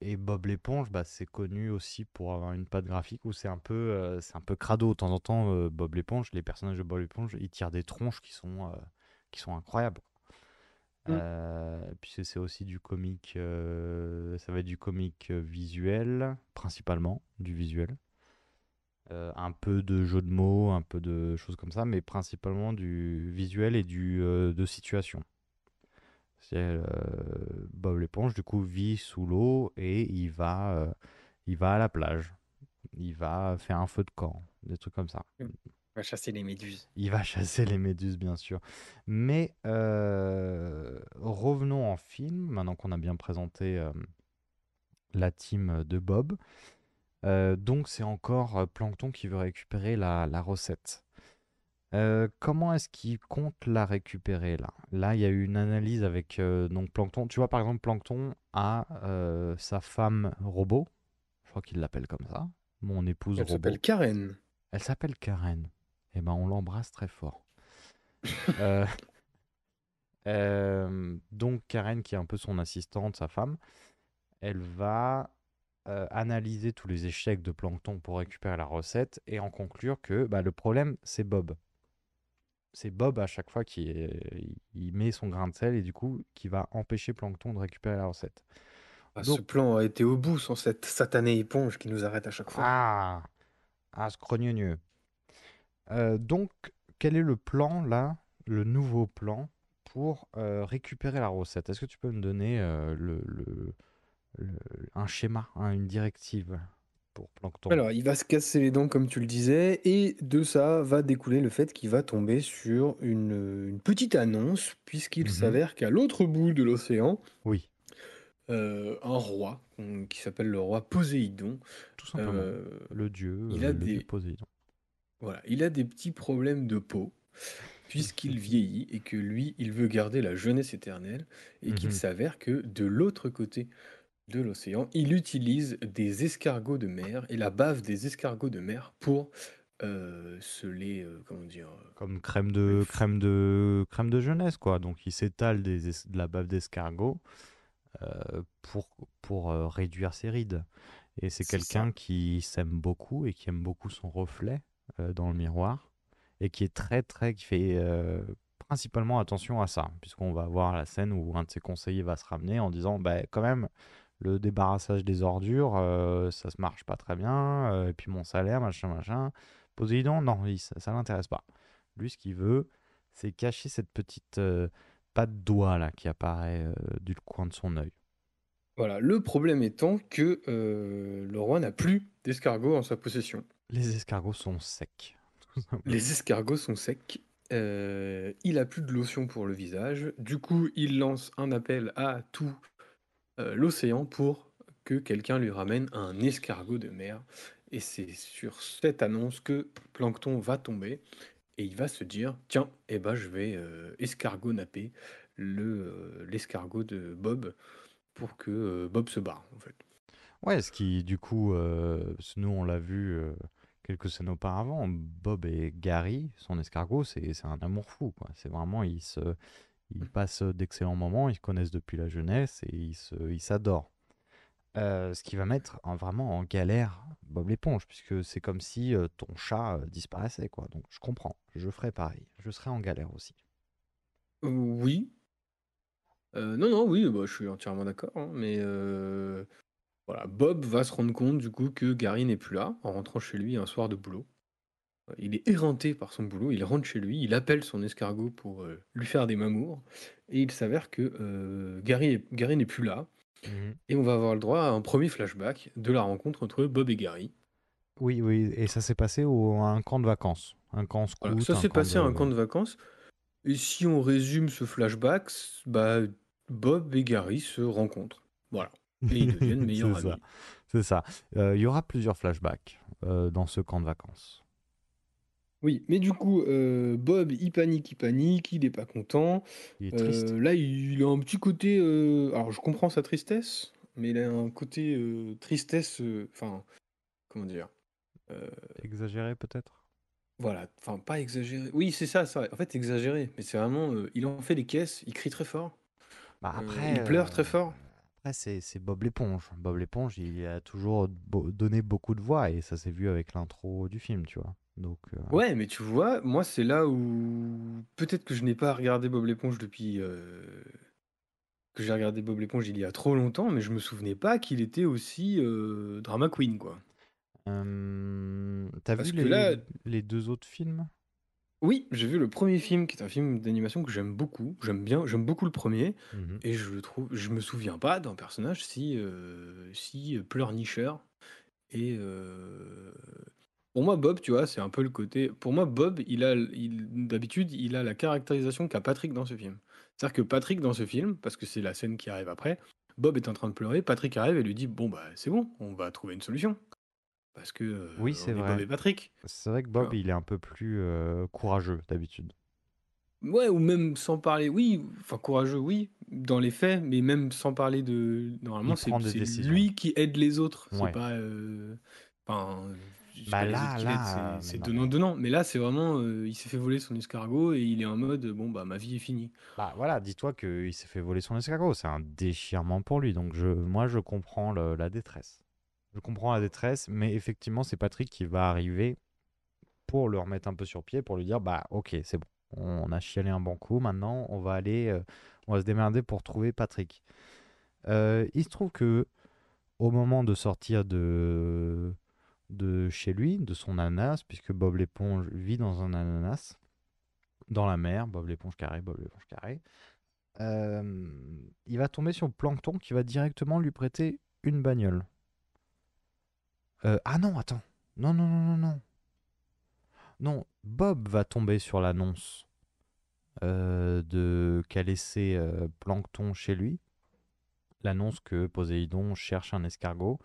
S3: et Bob l'éponge, bah, c'est connu aussi pour avoir une patte graphique où c'est un peu, euh, c'est un peu crado. De temps en temps, euh, Bob l'éponge, les personnages de Bob l'éponge, ils tirent des tronches qui sont, euh, qui sont incroyables.
S4: Mm.
S3: Euh, puis c'est- aussi du comique, ça va être du comique visuel, principalement, du visuel. Un peu de jeu de mots, un peu de choses comme ça, mais principalement du visuel et du, de situation. Euh, Bob l'éponge, du coup, vit sous l'eau et il va, euh, il va à la plage. Il va faire un feu de camp, des trucs comme ça.
S4: On va chasser les méduses.
S3: Il va chasser les méduses, bien sûr. Mais euh, revenons en film, maintenant qu'on a bien présenté la team de Bob. Donc c'est encore Plankton qui veut récupérer la, la recette. Euh, comment est-ce qu'il compte la récupérer là? Là, il y a eu une analyse avec euh, donc Plankton. Tu vois, par exemple, Plankton a euh, sa femme robot. Je crois qu'il l'appelle comme ça. Mon épouse
S4: Elle
S3: robot.
S4: s'appelle Karen.
S3: Elle s'appelle Karen. Eh ben, on l'embrasse très fort. *laughs* Donc Karen, qui est un peu son assistante, sa femme, elle va analyser tous les échecs de Plankton pour récupérer la recette et en conclure que bah, le problème, c'est Bob. C'est Bob à chaque fois qui est- il met son grain de sel et du coup qui va empêcher Plankton de récupérer la recette.
S4: Ah,
S3: Donc-
S4: Ce plan a été au bout sans cette satanée éponge qui nous arrête à chaque fois.
S3: Ah, ah, scrogneux. Euh, donc, quel est le plan là, le nouveau plan pour euh, récupérer la recette? Est-ce que tu peux me donner euh, le, le- le- un schéma, hein, une directive? Pour Plankton
S4: Alors, il va se casser les dents, comme tu le disais, et de ça va découler le fait qu'il va tomber sur une, une petite annonce, puisqu'il
S3: Mhm.
S4: s'avère qu'à l'autre bout de l'océan,
S3: Oui,
S4: euh, un roi, qui s'appelle le roi Poséidon,
S3: tout simplement.
S4: euh,
S3: le dieu,
S4: il
S3: euh,
S4: a
S3: le dieu
S4: des-
S3: Poséidon.
S4: voilà, il a des petits problèmes de peau, puisqu'il *laughs* vieillit et que lui, il veut garder la jeunesse éternelle, et qu'il
S3: Mhm.
S4: s'avère que de l'autre côté de l'océan, il utilise des escargots de mer et la bave des escargots de mer pour euh, se les, euh, comment dire, euh,
S3: Comme crème de, crème de, crème de jeunesse, quoi. Donc, il s'étale des es- de la bave d'escargot euh, pour, pour euh, réduire ses rides. Et c'est
S4: C'est
S3: quelqu'un
S4: ça.
S3: qui s'aime beaucoup et qui aime beaucoup son reflet euh, dans le miroir et qui est très, très, qui fait euh, principalement attention à ça, puisqu'on va voir la scène où un de ses conseillers va se ramener en disant, bah, quand même, le débarrassage des ordures, euh, ça se marche pas très bien, euh, et puis mon salaire, machin, machin. Poséidon, non, il- ça, ça l'intéresse pas. Lui, ce qu'il veut, c'est cacher cette petite euh, patte doigt là qui apparaît euh, du coin de son œil.
S4: Voilà, le problème étant que le roi n'a plus d'escargots en sa possession.
S3: Les escargots sont secs.
S4: Les escargots sont secs. il a plus de lotion pour le visage. Du coup, il lance un appel à tout euh, l'océan pour que quelqu'un lui ramène un escargot de mer. Et c'est sur cette annonce que Plankton va tomber et il va se dire tiens, eh ben, je vais euh, escargot napper le, euh, l'escargot de Bob pour que euh, Bob se barre en fait.
S3: Ouais, ce qui, du coup, nous, on l'a vu quelques scènes auparavant, Bob et Gary, son escargot, c'est un amour fou. C'est vraiment, ils se, ils passent d'excellents moments, ils se connaissent depuis la jeunesse et ils s'adorent. Euh, ce qui va mettre en- vraiment en galère Bob l'éponge, puisque c'est comme si euh, ton chat euh, disparaissait, quoi. Donc je comprends, je ferais pareil, je serais en galère aussi.
S4: Oui. Non, non, oui, bah, je suis entièrement d'accord. hein, mais voilà, Bob va se rendre compte du coup que Gary n'est plus là en rentrant chez lui un soir de boulot. Il est éreinté par son boulot, il rentre chez lui, il appelle son escargot pour euh, lui faire des mamours, et il s'avère que euh, Gary, est- Gary n'est plus là,
S3: Mhm.
S4: et on va avoir le droit à un premier flashback de la rencontre entre Bob et Gary.
S3: Oui, oui, et ça s'est passé au, à un camp de vacances, un camp scout.
S4: Voilà, ça s'est
S3: camp
S4: passé à un
S3: de-
S4: camp de vacances. Et si on résume ce flashback, bah, Bob et Gary se rencontrent. Voilà. Et ils deviennent *laughs* meilleurs
S3: C'est ça.
S4: amis.
S3: C'est ça. Euh, Il y aura plusieurs flashbacks euh, dans ce camp de vacances.
S4: Oui, mais du coup, euh, Bob, il panique, il panique, il n'est pas content.
S3: Il est triste.
S4: Euh, là, il a un petit côté. euh, alors, je comprends sa tristesse, mais il a un côté tristesse. Enfin, comment dire
S3: Exagéré peut-être?
S4: Voilà, enfin, pas exagéré. Oui, c'est ça, ça. En fait, exagéré. Mais c'est vraiment. il en fait les caisses, il crie très fort.
S3: Bah, après,
S4: il pleure très fort.
S3: Après, c'est c'est Bob l'éponge. Bob l'éponge, il a toujours donné beaucoup de voix et ça s'est vu avec l'intro du film, tu vois. Donc, euh,
S4: Ouais, mais tu vois, moi, c'est là où peut-être que je n'ai pas regardé Bob l'éponge depuis euh, que j'ai regardé Bob l'éponge il y a trop longtemps, mais je me souvenais pas qu'il était aussi euh, drama queen, quoi.
S3: euh, t'as
S4: Parce
S3: vu
S4: que
S3: les,
S4: là-
S3: les deux autres films?
S4: Oui, j'ai vu le premier film, qui est un film d'animation que j'aime beaucoup. J'aime bien, j'aime beaucoup le premier,
S3: Mhm.
S4: et je le trouve, je me souviens pas d'un personnage si euh, si pleurnicheur. Et euh, pour moi, Bob, tu vois, c'est un peu le côté. Pour moi, Bob, il a, il, d'habitude, il a la caractérisation qu'a Patrick dans ce film. C'est-à-dire que Patrick dans ce film, parce que c'est la scène qui arrive après, Bob est en train de pleurer, Patrick arrive et lui dit bon bah c'est bon, on va trouver une solution. Parce que euh,
S3: Oui, c'est
S4: on est
S3: vrai.
S4: Bob et Patrick.
S3: C'est vrai que Bob, il est un peu plus euh, courageux d'habitude.
S4: Ouais, ou même sans parler, oui, enfin courageux, oui, dans les faits, mais même sans parler de. Normalement,
S3: Il
S4: c'est
S3: prend des
S4: c'est
S3: décisions.
S4: lui qui aide les autres.
S3: Ouais.
S4: C'est pas. euh, Enfin.
S3: Bah
S4: les
S3: là, là, euh,
S4: c'est donnant-donnant. Mais là, c'est vraiment. euh, il s'est fait voler son escargot et il est en mode bon, bah, ma vie est finie.
S3: Bah voilà, dis-toi qu'il s'est fait voler son escargot. C'est un déchirement pour lui. Donc je, moi, je comprends le- la détresse. Je comprends la détresse, mais effectivement, c'est Patrick qui va arriver pour le remettre un peu sur pied, pour lui dire bah ok, c'est bon, on a chialé un bon coup. Maintenant, on va aller, euh, on va se démerder pour trouver Patrick. Euh, il se trouve que au moment de sortir de de chez lui, de son ananas, puisque Bob l'éponge vit dans un ananas, dans la mer, Bob l'éponge carré, Bob l'éponge carré, euh, il va tomber sur Plankton qui va directement lui prêter une bagnole. Euh, ah non, attends. Non, non, non, non, non. Non, Bob va tomber sur l'annonce euh, qu'a laissé Plankton chez lui. L'annonce que Poséidon cherche un escargot.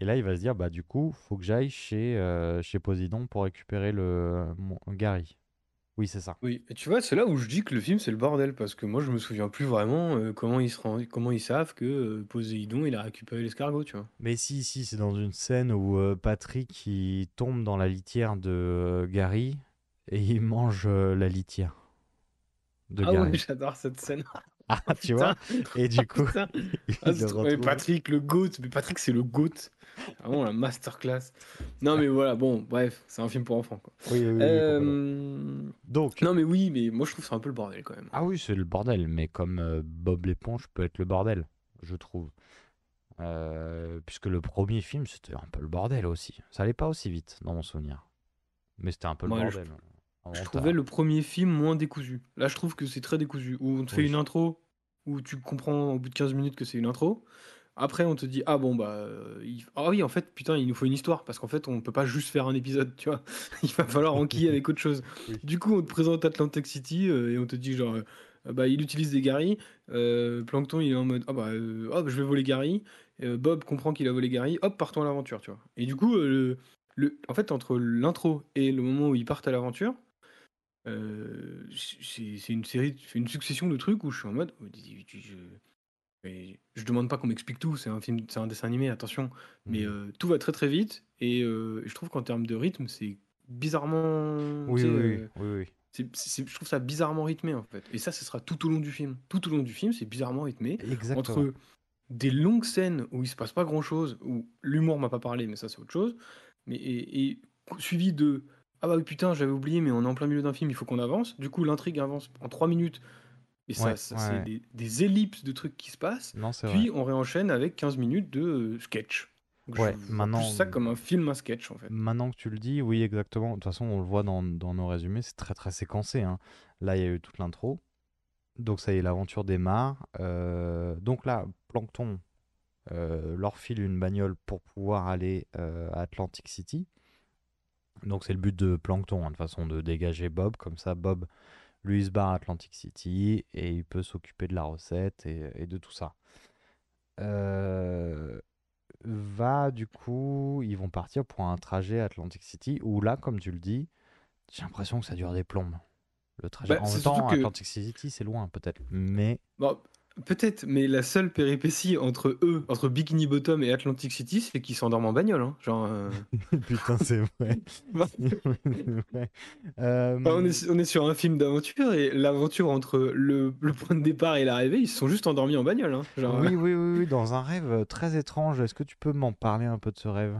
S3: Et là, il va se dire, bah du coup, faut que j'aille chez, euh, chez Poséidon pour récupérer le mon- Gary. Oui, c'est ça.
S4: Oui, et tu vois, c'est là où je dis que le film c'est le bordel parce que moi je me souviens plus vraiment euh, comment ils se rend- comment ils savent que euh, Poséidon il a récupéré l'escargot, tu vois.
S3: Mais si, si, c'est dans une scène où euh, Patrick il tombe dans la litière de euh, Gary et il mange euh, la litière de
S4: Ah
S3: Gary.
S4: ouais, *laughs* j'adore cette scène.
S3: Ah, tu vois?
S4: Putain.
S3: Et du *laughs* coup,
S4: Putain. *laughs*
S3: il
S4: Ah, c'est
S3: le
S4: trop- mais
S3: retrouve.
S4: Patrick le GOAT, mais Patrick c'est le GOAT. Vraiment la masterclass. Non mais voilà, bon, bref, c'est un film pour enfants quoi.
S3: Oui, oui, oui,
S4: Euh.
S3: Donc,
S4: Non mais oui, mais moi je trouve que c'est un peu le bordel quand même.
S3: ah oui, c'est le bordel, mais comme euh, Bob l'éponge peut être le bordel, je trouve. Euh, puisque le premier film, c'était un peu le bordel aussi. Ça allait pas aussi vite, dans mon souvenir. Mais c'était un peu le
S4: je-
S3: bordel.
S4: Je
S3: retard.
S4: trouvais le premier film moins décousu. Là, je trouve que c'est très décousu. Où on te fait une intro, où tu comprends au bout de 15 minutes que c'est une intro. Après, on te dit, ah bon, bah. euh, il- Ah oui, en fait, putain, il nous faut une histoire. Parce qu'en fait, on peut pas juste faire un épisode, tu vois. *laughs* Il va falloir enquiller avec autre chose.
S3: Oui.
S4: Du coup, on te présente Atlantic City euh, et on te dit, genre, euh, ah bah, il utilise des Gary. Plankton, il est en mode, ah bah, hop, je vais voler Gary. Bob comprend qu'il a volé Gary. Hop, partons à l'aventure, tu vois. Et du coup, le, le- en fait, entre l'intro et le moment où ils partent à l'aventure, c'est une série, c'est une succession de trucs où je suis en mode, oh, je, mais je demande pas qu'on m'explique tout, c'est un film, c'est un dessin animé, attention, mais
S3: Mhm.
S4: euh, tout va très très vite et euh, je trouve qu'en termes de rythme, c'est bizarrement,
S3: Oui,
S4: tu sais,
S3: oui,
S4: euh,
S3: oui, oui, oui.
S4: c'est- c'est- je trouve ça bizarrement rythmé en fait. Et ça, ce sera tout au long du film. Tout au long du film, c'est bizarrement rythmé
S3: Exactement.
S4: entre des longues scènes où il se passe pas grand-chose, où l'humour m'a pas parlé, mais ça c'est autre chose. Mais et, et suivi de ah bah oui, putain, j'avais oublié, mais on est en plein milieu d'un film, il faut qu'on avance. Du coup, l'intrigue avance en trois minutes. Et ça,
S3: Ouais,
S4: ça,
S3: ouais,
S4: c'est
S3: ouais.
S4: des, des ellipses de trucs qui se passent.
S3: Non, vrai.
S4: Puis on réenchaîne avec 15 minutes de euh, sketch. Donc
S3: Ouais,
S4: je
S3: maintenant,
S4: ça comme un film, un sketch en fait.
S3: maintenant que tu le dis, oui, exactement. De toute façon, on le voit dans, dans nos résumés, c'est très très séquencé. hein. Là, il y a eu toute l'intro. Donc ça y est, l'aventure démarre. Euh, donc là, Plankton euh, leur file une bagnole pour pouvoir aller euh, à Atlantic City. Donc c'est le but de Plankton, hein, de façon de dégager Bob. Comme ça, Bob, lui, il se barre à Atlantic City et il peut s'occuper de la recette et, et de tout ça. Euh, va, du coup, ils vont partir pour un trajet à Atlantic City où là, comme tu le dis, j'ai l'impression que ça dure des plombes. Le trajet.
S4: Bah,
S3: en même temps,
S4: que-
S3: Atlantic City, c'est loin peut-être. Mais
S4: Bon, peut-être, mais la seule péripétie entre eux, entre Bikini Bottom et Atlantic City, c'est qu'ils s'endorment en bagnole. hein. Genre, euh, *laughs*
S3: putain, c'est vrai. *laughs* Euh,
S4: on, est, on est sur un film d'aventure et l'aventure entre le, le point de départ et l'arrivée, ils se sont juste endormis en bagnole. hein. Genre,
S3: Oui, oui, oui, oui, dans un rêve euh, très étrange. Est-ce que tu peux m'en parler un peu de ce rêve?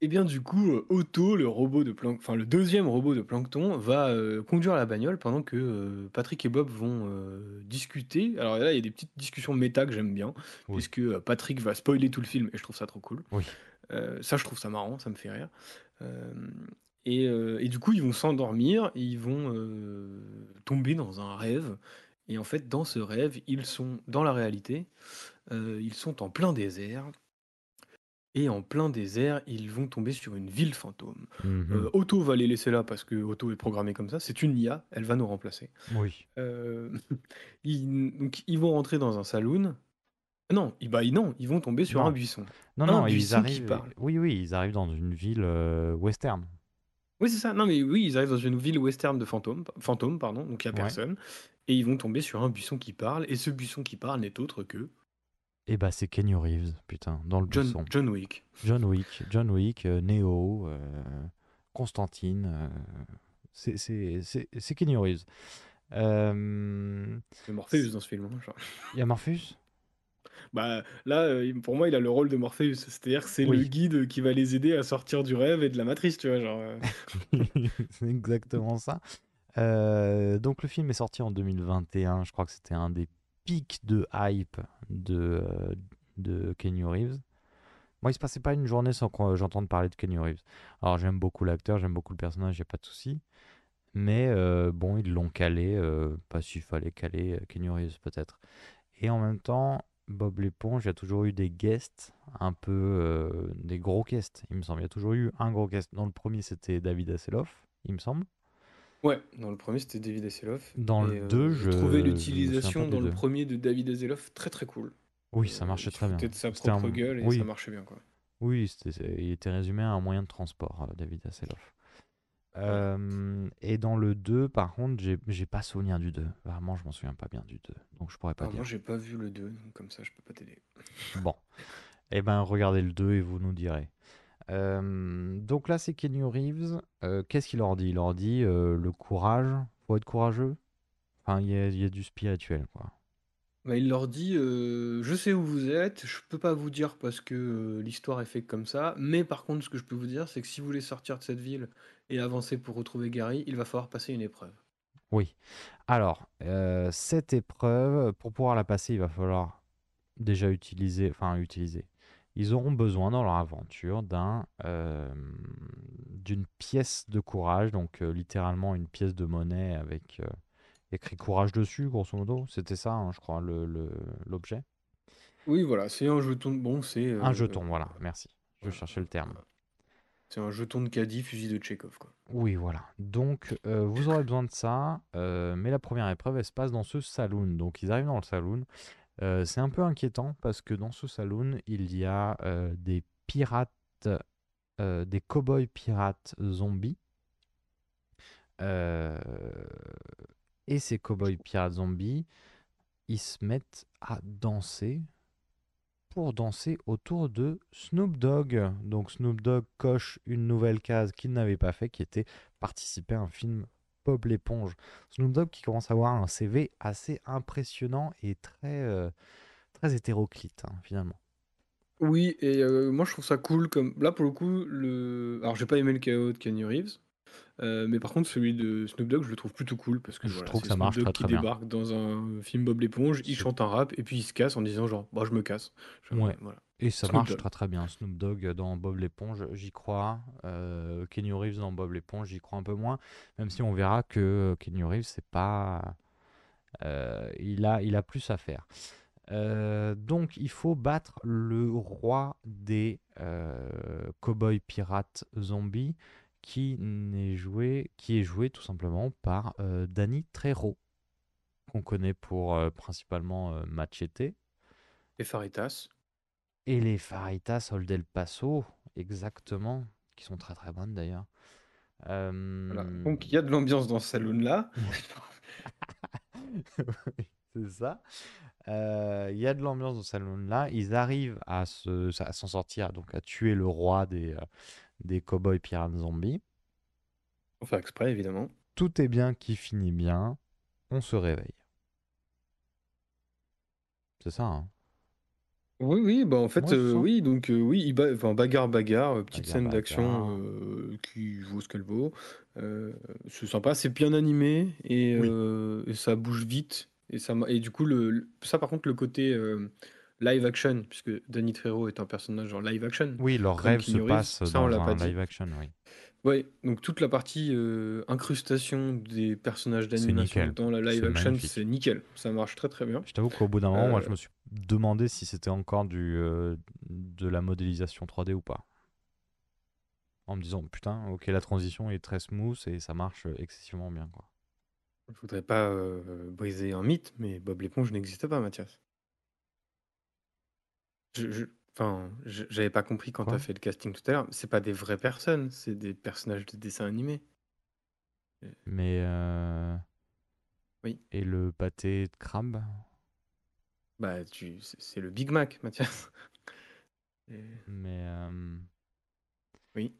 S4: Et bien du coup, euh, Otto, le robot de Plank... enfin le deuxième robot de Plankton, va euh, conduire la bagnole pendant que euh, Patrick et Bob vont euh, discuter. Alors là, il y a des petites discussions méta que j'aime bien,
S3: Oui.
S4: puisque euh, Patrick va spoiler tout le film et je trouve ça trop cool.
S3: Oui.
S4: Euh, ça, je trouve ça marrant, ça me fait rire. Euh, et, euh, et du coup, ils vont s'endormir et ils vont euh, tomber dans un rêve. Et en fait, dans ce rêve, ils sont dans la réalité. Euh, ils sont en plein désert. Et en plein désert, ils vont tomber sur une ville fantôme.
S3: Mhm.
S4: Euh, Otto va les laisser là parce que Otto est programmé comme ça. C'est une IA, elle va nous remplacer.
S3: Oui.
S4: Euh, *laughs* ils, donc, ils vont rentrer dans un saloon. Non, ils, bah, ils- non, ils vont tomber sur
S3: Non.
S4: un buisson.
S3: Non,
S4: un
S3: non, ils
S4: buisson qui
S3: arrivent.
S4: parle.
S3: Oui, oui, ils arrivent dans une ville euh, western.
S4: Oui, c'est ça. Non, mais oui, ils arrivent dans une ville western de fantômes, fantômes pardon, donc il n'y a
S3: Ouais.
S4: personne. Et ils vont tomber sur un buisson qui parle. Et ce buisson qui parle n'est autre que
S3: Et bah, c'est Kenny Reeves, putain, dans le
S4: John. John Wick.
S3: John Wick, John Wick, euh, Neo, euh, Constantine. euh, c'est- Kenny Reeves.
S4: C'est Morpheus dans ce film. hein, genre.
S3: Il y a Morpheus?
S4: Bah, là, pour moi, il a le rôle de Morpheus. C'est-à-dire que c'est le guide qui va les aider à sortir du rêve et de la matrice, tu vois. Genre, *laughs*
S3: c'est exactement ça. Euh, donc le film est sorti en 2021. Je crois que c'était un des pics de hype de, euh, de Kenny Reeves. Moi, il se passait pas une journée sans que j'entende parler de Kenny Reeves. Alors j'aime beaucoup l'acteur, j'aime beaucoup le personnage, a pas de souci. Mais euh, bon, ils l'ont calé, euh, pas s'il fallait caler Kenny Reeves peut-être. Et en même temps, Bob l'éponge, il y a toujours eu des guests, un peu des gros guests, il me semble. Il y a toujours eu un gros guest. Dans le premier, c'était David Hasselhoff, il me semble.
S4: Ouais, dans le premier, c'était David Hasselhoff.
S3: Dans
S4: Et,
S3: le
S4: euh,
S3: 2,
S4: je
S3: je
S4: trouvais l'utilisation dans le premier de David Hasselhoff très très cool.
S3: Oui, ça
S4: Euh,
S3: marchait
S4: il
S3: très bien.
S4: de sa
S3: C'était un-
S4: propre gueule et
S3: oui.
S4: ça marchait bien, quoi.
S3: Oui, il était résumé à un moyen de transport, euh, David Hasselhoff. Euh, et dans le 2, par contre, j'ai pas souvenir du 2. Vraiment, je m'en souviens pas bien du 2. Donc, je pourrais pas dire.
S4: moi, j'ai pas vu le 2, donc comme ça, je peux pas t'aider.
S3: Bon. Eh ben, regardez le 2 et vous nous direz. Euh, donc là, c'est Kenny Reeves. Euh, Qu'est-ce qu'il leur dit? Il leur dit euh, le courage, faut être courageux. Enfin, il y a, il y a du spirituel, quoi.
S4: Bah, il leur dit euh, Je sais où vous êtes, je peux pas vous dire parce que euh, l'histoire est faite comme ça, mais par contre, ce que je peux vous dire, c'est que si vous voulez sortir de cette ville et avancer pour retrouver Gary, il va falloir passer une épreuve.
S3: Oui. Alors, euh, cette épreuve, pour pouvoir la passer, il va falloir déjà utiliser, enfin utiliser. Ils auront besoin dans leur aventure d'un, euh, d'une pièce de courage, donc euh, littéralement une pièce de monnaie avec euh, écrit courage dessus, grosso modo. C'était ça, hein, je crois, le, le- l'objet.
S4: Oui, voilà, c'est un jeton. Bon, c'est.
S3: Un jeton, voilà, merci. Je cherchais le terme.
S4: C'est un jeton de caddie, fusil de Tchekhov, quoi.
S3: Oui, voilà. Donc, euh, vous aurez besoin de ça. euh, mais la première épreuve, elle se passe dans ce saloon. Donc, ils arrivent dans le saloon. Euh, c'est un peu inquiétant parce que dans ce saloon, il y a euh, des pirates, euh, des cow-boys pirates zombies. Et ces cow-boys pirates zombies, ils se mettent à danser pour danser autour de Snoop Dogg. Donc Snoop Dogg coche une nouvelle case qu'il n'avait pas fait, qui était participer à un film Bob l'éponge. Snoop Dogg qui commence à avoir un CV assez impressionnant et très, euh, très hétéroclite, hein, finalement.
S4: Oui, et euh, moi je trouve ça cool comme là pour le coup le alors j'ai pas aimé le chaos de Kenny Reeves. euh, mais par contre celui de Snoop Dogg je le trouve plutôt cool parce que
S3: Je
S4: voilà,
S3: trouve que ça
S4: Snoop
S3: marche
S4: Dogg
S3: très
S4: qui
S3: très bien.
S4: débarque dans un film Bob l'éponge, il chante un rap et puis il se casse en disant genre bah je me casse.
S3: Ouais.
S4: voilà.
S3: Et ça
S4: Snoop
S3: marche
S4: Dogg.
S3: très très bien. Snoop Dogg dans Bob l'éponge, j'y crois. Euh, Kenny Reeves dans Bob l'éponge, j'y crois un peu moins. Même si on verra que Kenny Reeves, c'est pas. euh, il, a, il a plus à faire. Euh, donc il faut battre le roi des euh, cowboys pirates zombies qui, n'est joué, qui est joué tout simplement par euh, Danny Trejo, qu'on connaît pour euh, principalement euh, Machete.
S4: Et Faritas.
S3: Et les Faritas Old El Paso, exactement, qui sont très très bonnes d'ailleurs. Euh,
S4: Voilà. Donc il y a de l'ambiance dans ce salon là. *laughs*
S3: oui, c'est ça. Euh, Il y a de l'ambiance dans ce salon-là. Ils arrivent à se, à s'en sortir, donc à tuer le roi des, euh, des cowboys pirates zombies.
S4: On fait exprès évidemment.
S3: Tout est bien qui finit bien. On se réveille. C'est ça, hein
S4: Oui, oui, bah en fait, euh, oui, donc euh, oui, il ba- enfin, bagarre, bagarre, euh, petite
S3: Bagarre,
S4: scène d'action
S3: bagarre.
S4: euh, qui vaut ce qu'elle vaut. Euh, c'est sympa, c'est bien animé et,
S3: Oui.
S4: euh, et ça bouge vite. Et, ça, ma- et du coup, le, le- ça par contre, le côté euh, live action, puisque Danny Trejo est un personnage en live action,
S3: Oui, leur
S4: comme
S3: rêve se
S4: Keanu Reeves,
S3: passe
S4: ça on
S3: dans
S4: l'a
S3: un
S4: pas dit.
S3: live action, oui.
S4: Ouais, donc toute la partie euh, incrustation des personnages
S3: C'est
S4: d'animation
S3: nickel.
S4: dans la live
S3: C'est
S4: action,
S3: magnifique.
S4: c'est nickel. Ça marche très très bien.
S3: Je t'avoue qu'au bout d'un moment, moi,
S4: Euh,
S3: je me suis demandé si c'était encore du, euh, de la modélisation 3D ou pas. En me disant, putain, ok, la transition est très smooth et ça marche euh, excessivement bien, quoi.
S4: Je voudrais pas euh, briser un mythe, mais Bob l'éponge n'existe pas, Mathias. Je, je- enfin, j'avais pas compris quand
S3: Quoi?
S4: t'as fait le casting tout à l'heure. C'est pas des vraies personnes, c'est des personnages de dessin animé.
S3: Mais. euh,
S4: Oui.
S3: Et le pâté de crabe?
S4: Bah, tu, c'est c'est le Big Mac, Mathias. *laughs* Et-
S3: Mais. euh,
S4: Oui.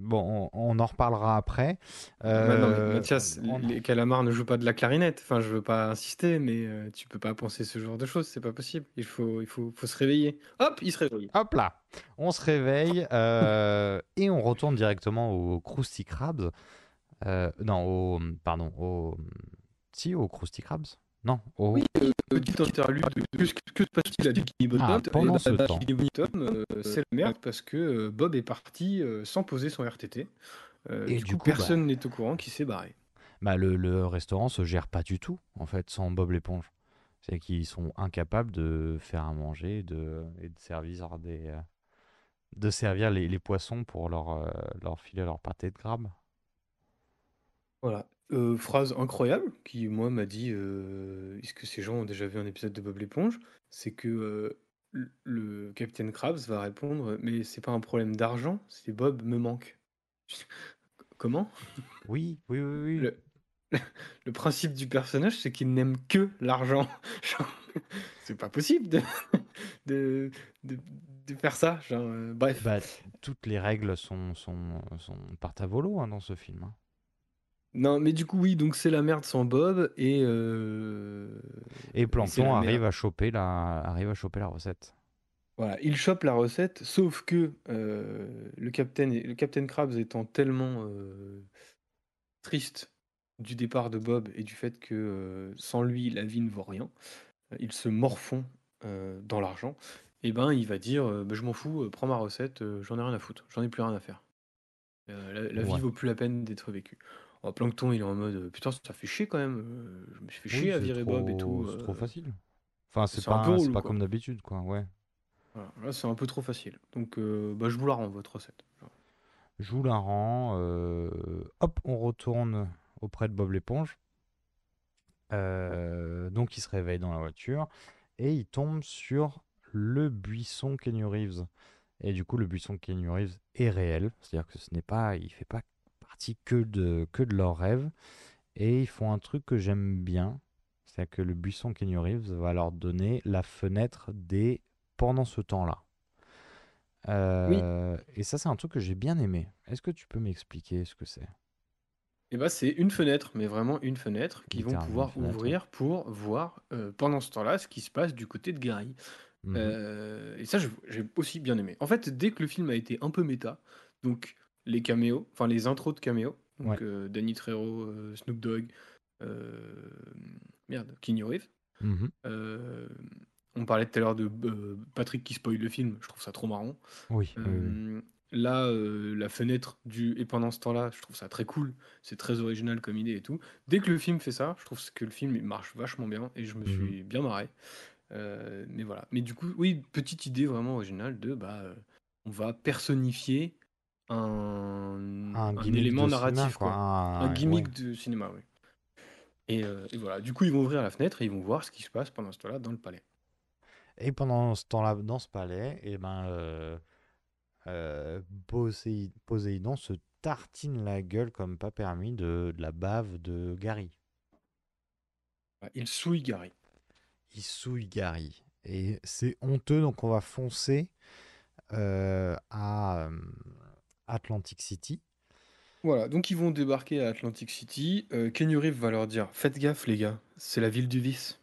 S3: Bon, on, on en reparlera après.
S4: Ah bah non, mais
S3: Euh,
S4: Mathias,
S3: on-
S4: les calamars ne jouent pas de la clarinette. Enfin, je veux pas insister, mais euh, tu peux pas penser ce genre de choses, c'est pas possible. Il faut, il faut, faut se réveiller. Hop, il se réveille.
S3: Hop là, on se réveille euh, et on retourne directement au Krusty Krabs. Euh, non, au. Pardon, au. Si, au Krusty Krabs Non, au.
S4: Oui, euh, petite interlude. de Que, que, que se passe-t-il à Bottom
S3: Ah, pendant
S4: Et
S3: ce temps.
S4: Euh, c'est la merde parce que euh, Bob est parti euh, sans poser son RTT. Euh,
S3: Et
S4: du,
S3: du
S4: coup,
S3: coup, bah-
S4: personne n'est au courant qu'il s'est barré.
S3: Bah, le, le restaurant se gère pas du tout, en fait, sans Bob l'éponge. C'est qu'ils sont incapables de faire à manger et de, et de servir des. euh, de servir les, les poissons pour leur, euh, leur filer leur pâté de crabe.
S4: Voilà. Phrase incroyable qui, moi, m'a dit est-ce que ces gens ont déjà vu un épisode de Bob l'éponge? C'est que le, le Capitaine Krabs va répondre mais c'est pas un problème d'argent, c'est Bob me manque. Comment?
S3: Oui, oui, oui, oui.
S4: le, le principe du personnage, c'est qu'il n'aime que l'argent. *laughs* Genre, c'est pas possible de, de, de, de faire ça. Genre, bref.
S3: Bah, toutes les règles sont, sont, sont partent à volo hein, dans ce film. hein.
S4: Non, mais du coup, oui, donc c'est la merde sans Bob et. euh,
S3: Et
S4: c'est
S3: Plankton
S4: la
S3: arrive
S4: merde.
S3: à choper la, arrive à choper la recette.
S4: Voilà, il chope la recette, sauf que euh, le Capitaine le Captain Krabs étant tellement euh, triste du départ de Bob et du fait que euh, sans lui la vie ne vaut rien, euh, il se morfond euh, dans l'argent. Et ben il va dire euh, Bah, je m'en fous, euh, prends ma recette, euh, j'en ai rien à foutre, j'en ai plus rien à faire. Euh, la la vie
S3: Ouais.
S4: vaut plus la peine d'être vécue. Oh, Plankton il est en mode euh, putain ça fait chier quand même, euh, je me suis fait
S3: Oui,
S4: chier à virer Bob et tout.
S3: C'est trop
S4: euh,
S3: facile. Enfin, c'est
S4: un
S3: pas,
S4: peu
S3: c'est
S4: relou,
S3: pas comme d'habitude, quoi. Ouais.
S4: Voilà, là c'est un peu trop facile. Donc euh, bah, je vous la rends votre recette.
S3: Je vous la rends. euh, Hop, on retourne auprès de Bob l'éponge. Euh, donc, il se réveille dans la voiture et il tombe sur le buisson Kenny Reeves. Et du coup, le buisson Kenny Reeves est réel. C'est-à-dire que ce n'est pas, il fait pas partie que de, que de leur rêve. Et ils font un truc que j'aime bien. C'est-à-dire que le buisson Kenny Reeves va leur donner la fenêtre des pendant ce temps-là. Euh, Et ça, c'est un truc que j'ai bien aimé. Est-ce que tu peux m'expliquer ce que c'est?
S4: Et bah, c'est une fenêtre, mais vraiment une fenêtre qu'ils vont pouvoir ouvrir pour voir euh, pendant ce temps-là ce qui se passe du côté de Gary.
S3: Mhm.
S4: Euh, et ça, j'ai aussi bien aimé. En fait, dès que le film a été un peu méta, donc les caméos, enfin les intros de caméos, donc
S3: Ouais.
S4: euh, Danny Trejo, euh, Snoop Dogg, euh, merde, Keanu Reeves.
S3: Mhm.
S4: On parlait tout à l'heure de Patrick qui spoil le film, je trouve ça trop marrant.
S3: Oui,
S4: Là, euh, la fenêtre du et pendant ce temps-là, je trouve ça très cool. C'est très original comme idée et tout. Dès que le film fait ça, je trouve que le film il marche vachement bien et je me
S3: Mhm.
S4: suis bien marré. Euh, mais voilà. Mais du coup, oui, petite idée vraiment originale de bah, euh, on va personnifier un,
S3: Un
S4: un
S3: gimmick
S4: élément
S3: cinéma,
S4: narratif,
S3: quoi.
S4: quoi.
S3: Un-
S4: Un
S3: ouais.
S4: gimmick de cinéma, oui. Et, euh, et voilà. Du coup, ils vont ouvrir la fenêtre et ils vont voir ce qui se passe pendant ce temps-là dans le palais.
S3: Et pendant ce temps-là, dans ce palais, et ben, euh, euh, Poséi- Poséidon se tartine la gueule comme pas permis de, de la bave de Gary.
S4: Ouais, Il souille Gary.
S3: Il souille Gary. Et c'est honteux, donc on va foncer euh, à Atlantic City.
S4: Voilà, donc ils vont débarquer à Atlantic City. Euh, Kenny Reeves va leur dire? Faites gaffe, les gars, c'est la ville du vice.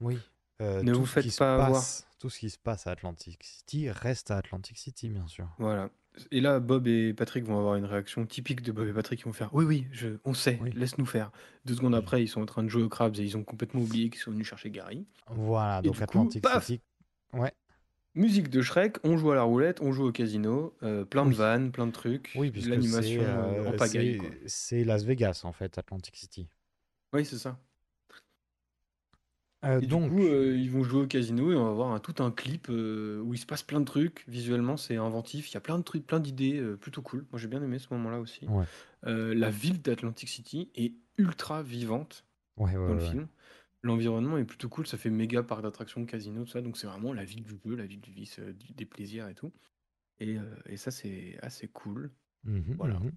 S3: Oui. euh,
S4: Ne vous faites pas avoir.
S3: tout ce qui se passe à Atlantic City reste à Atlantic City, bien sûr.
S4: Voilà. Et là, Bob et Patrick vont avoir une réaction typique de Bob et Patrick. Ils vont faire Oui, oui, je, on sait,
S3: Oui.
S4: laisse-nous faire. Deux secondes après, ils sont en train de jouer au Crabs et ils ont complètement oublié qu'ils sont venus chercher Gary.
S3: Voilà,
S4: Et
S3: donc
S4: coup,
S3: Atlantic City. Ouais.
S4: Musique de Shrek, on joue à la roulette, on joue au casino, euh, plein de
S3: Oui.
S4: vannes, plein de trucs,
S3: Oui,
S4: de
S3: puisque
S4: l'animation
S3: c'est
S4: euh, en
S3: euh,
S4: pagaille.
S3: c'est-
S4: quoi.
S3: c'est Las Vegas, en fait, Atlantic City.
S4: Oui, c'est ça.
S3: Euh,
S4: Et
S3: donc,
S4: du coup, euh, ils vont jouer au casino et on va voir un- tout un clip euh, où il se passe plein de trucs. Visuellement, c'est inventif. Il y a plein de trucs, plein d'idées euh, plutôt cool. Moi, j'ai bien aimé ce moment-là aussi.
S3: Ouais.
S4: Euh, la ville d'Atlantic City est ultra vivante
S3: ouais, ouais,
S4: dans le
S3: ouais.
S4: film. L'environnement est plutôt cool. Ça fait méga parc d'attractions, casino, tout ça. Donc, c'est vraiment la ville du jeu, la ville du vice, euh, du- des plaisirs et tout. Et, euh, et ça, c'est assez cool.
S3: Mhm,
S4: Voilà.
S3: mhm.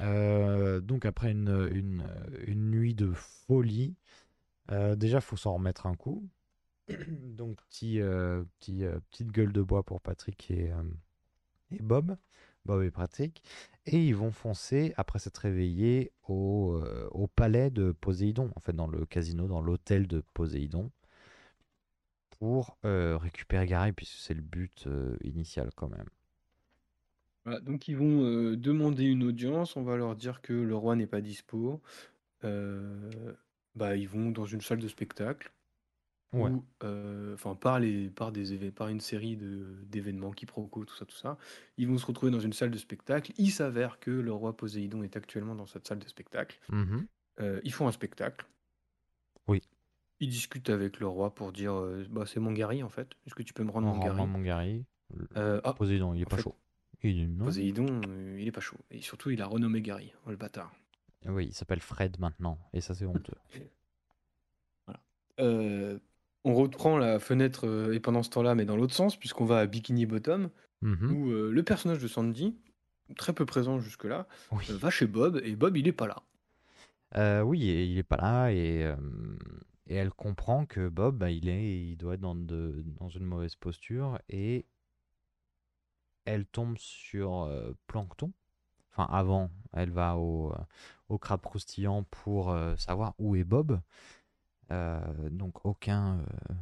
S3: Euh, donc après une, une, une nuit de folie, euh, déjà faut s'en remettre un coup. Donc petit, euh, petit, euh, petite gueule de bois pour Patrick et, euh, et Bob, Bob et Patrick, et ils vont foncer après s'être réveillés au, euh, au palais de Poséidon, en fait dans le casino, dans l'hôtel de Poséidon, pour euh, récupérer Gary, puisque c'est le but euh, initial quand même.
S4: Donc ils vont demander une audience, on va leur dire que le roi n'est pas dispo. Bah, ils vont dans une salle de spectacle,
S3: Ouais.
S4: euh, enfin par, les, par, des, éve- par une série de- d'événements, quiproquos, tout ça, tout ça, ils vont se retrouver dans une salle de spectacle. Il s'avère que le roi Poséidon est actuellement dans cette salle de spectacle.
S3: Mhm.
S4: Euh, ils font un spectacle.
S3: Oui.
S4: Ils discutent avec le roi pour dire euh, bah, c'est mon Gary en fait. Est-ce que tu peux me rendre mon Gary
S3: mon Gary.
S4: Euh, ah,
S3: Poséidon, il est
S4: en
S3: pas
S4: fait,
S3: chaud. Il dit non.
S4: Poséidon, euh, il est pas chaud. Et surtout, il a renommé Gary, oh, le bâtard.
S3: Oui, il s'appelle Fred maintenant. Et ça, c'est honteux. *laughs*
S4: Euh, on reprend la fenêtre euh, et pendant ce temps-là, mais dans l'autre sens, puisqu'on va à Bikini Bottom,
S3: Mhm.
S4: où euh, le personnage de Sandy, très peu présent jusque-là,
S3: Oui.
S4: euh, va chez Bob et Bob il est pas là.
S3: Euh, oui, et il est pas là et, euh, et elle comprend que Bob, bah, il est, il doit être dans, de- dans une mauvaise posture et elle tombe sur euh, Plancton. Enfin, avant, elle va au, euh, au crabe croustillant pour euh, savoir où est Bob. Euh, donc aucun, euh,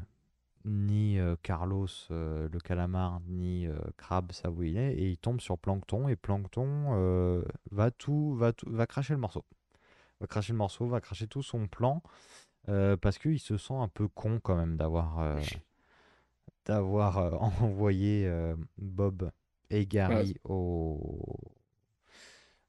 S3: ni euh, Carlos le calamar, ni Crabbe savent où il est, et il tombe sur Plancton, et Plancton euh, va tout, va tout, va cracher le morceau. Va cracher le morceau, va cracher tout son plan, parce qu'il se sent un peu con quand même d'avoir d'avoir *laughs* envoyé Bob et Gary au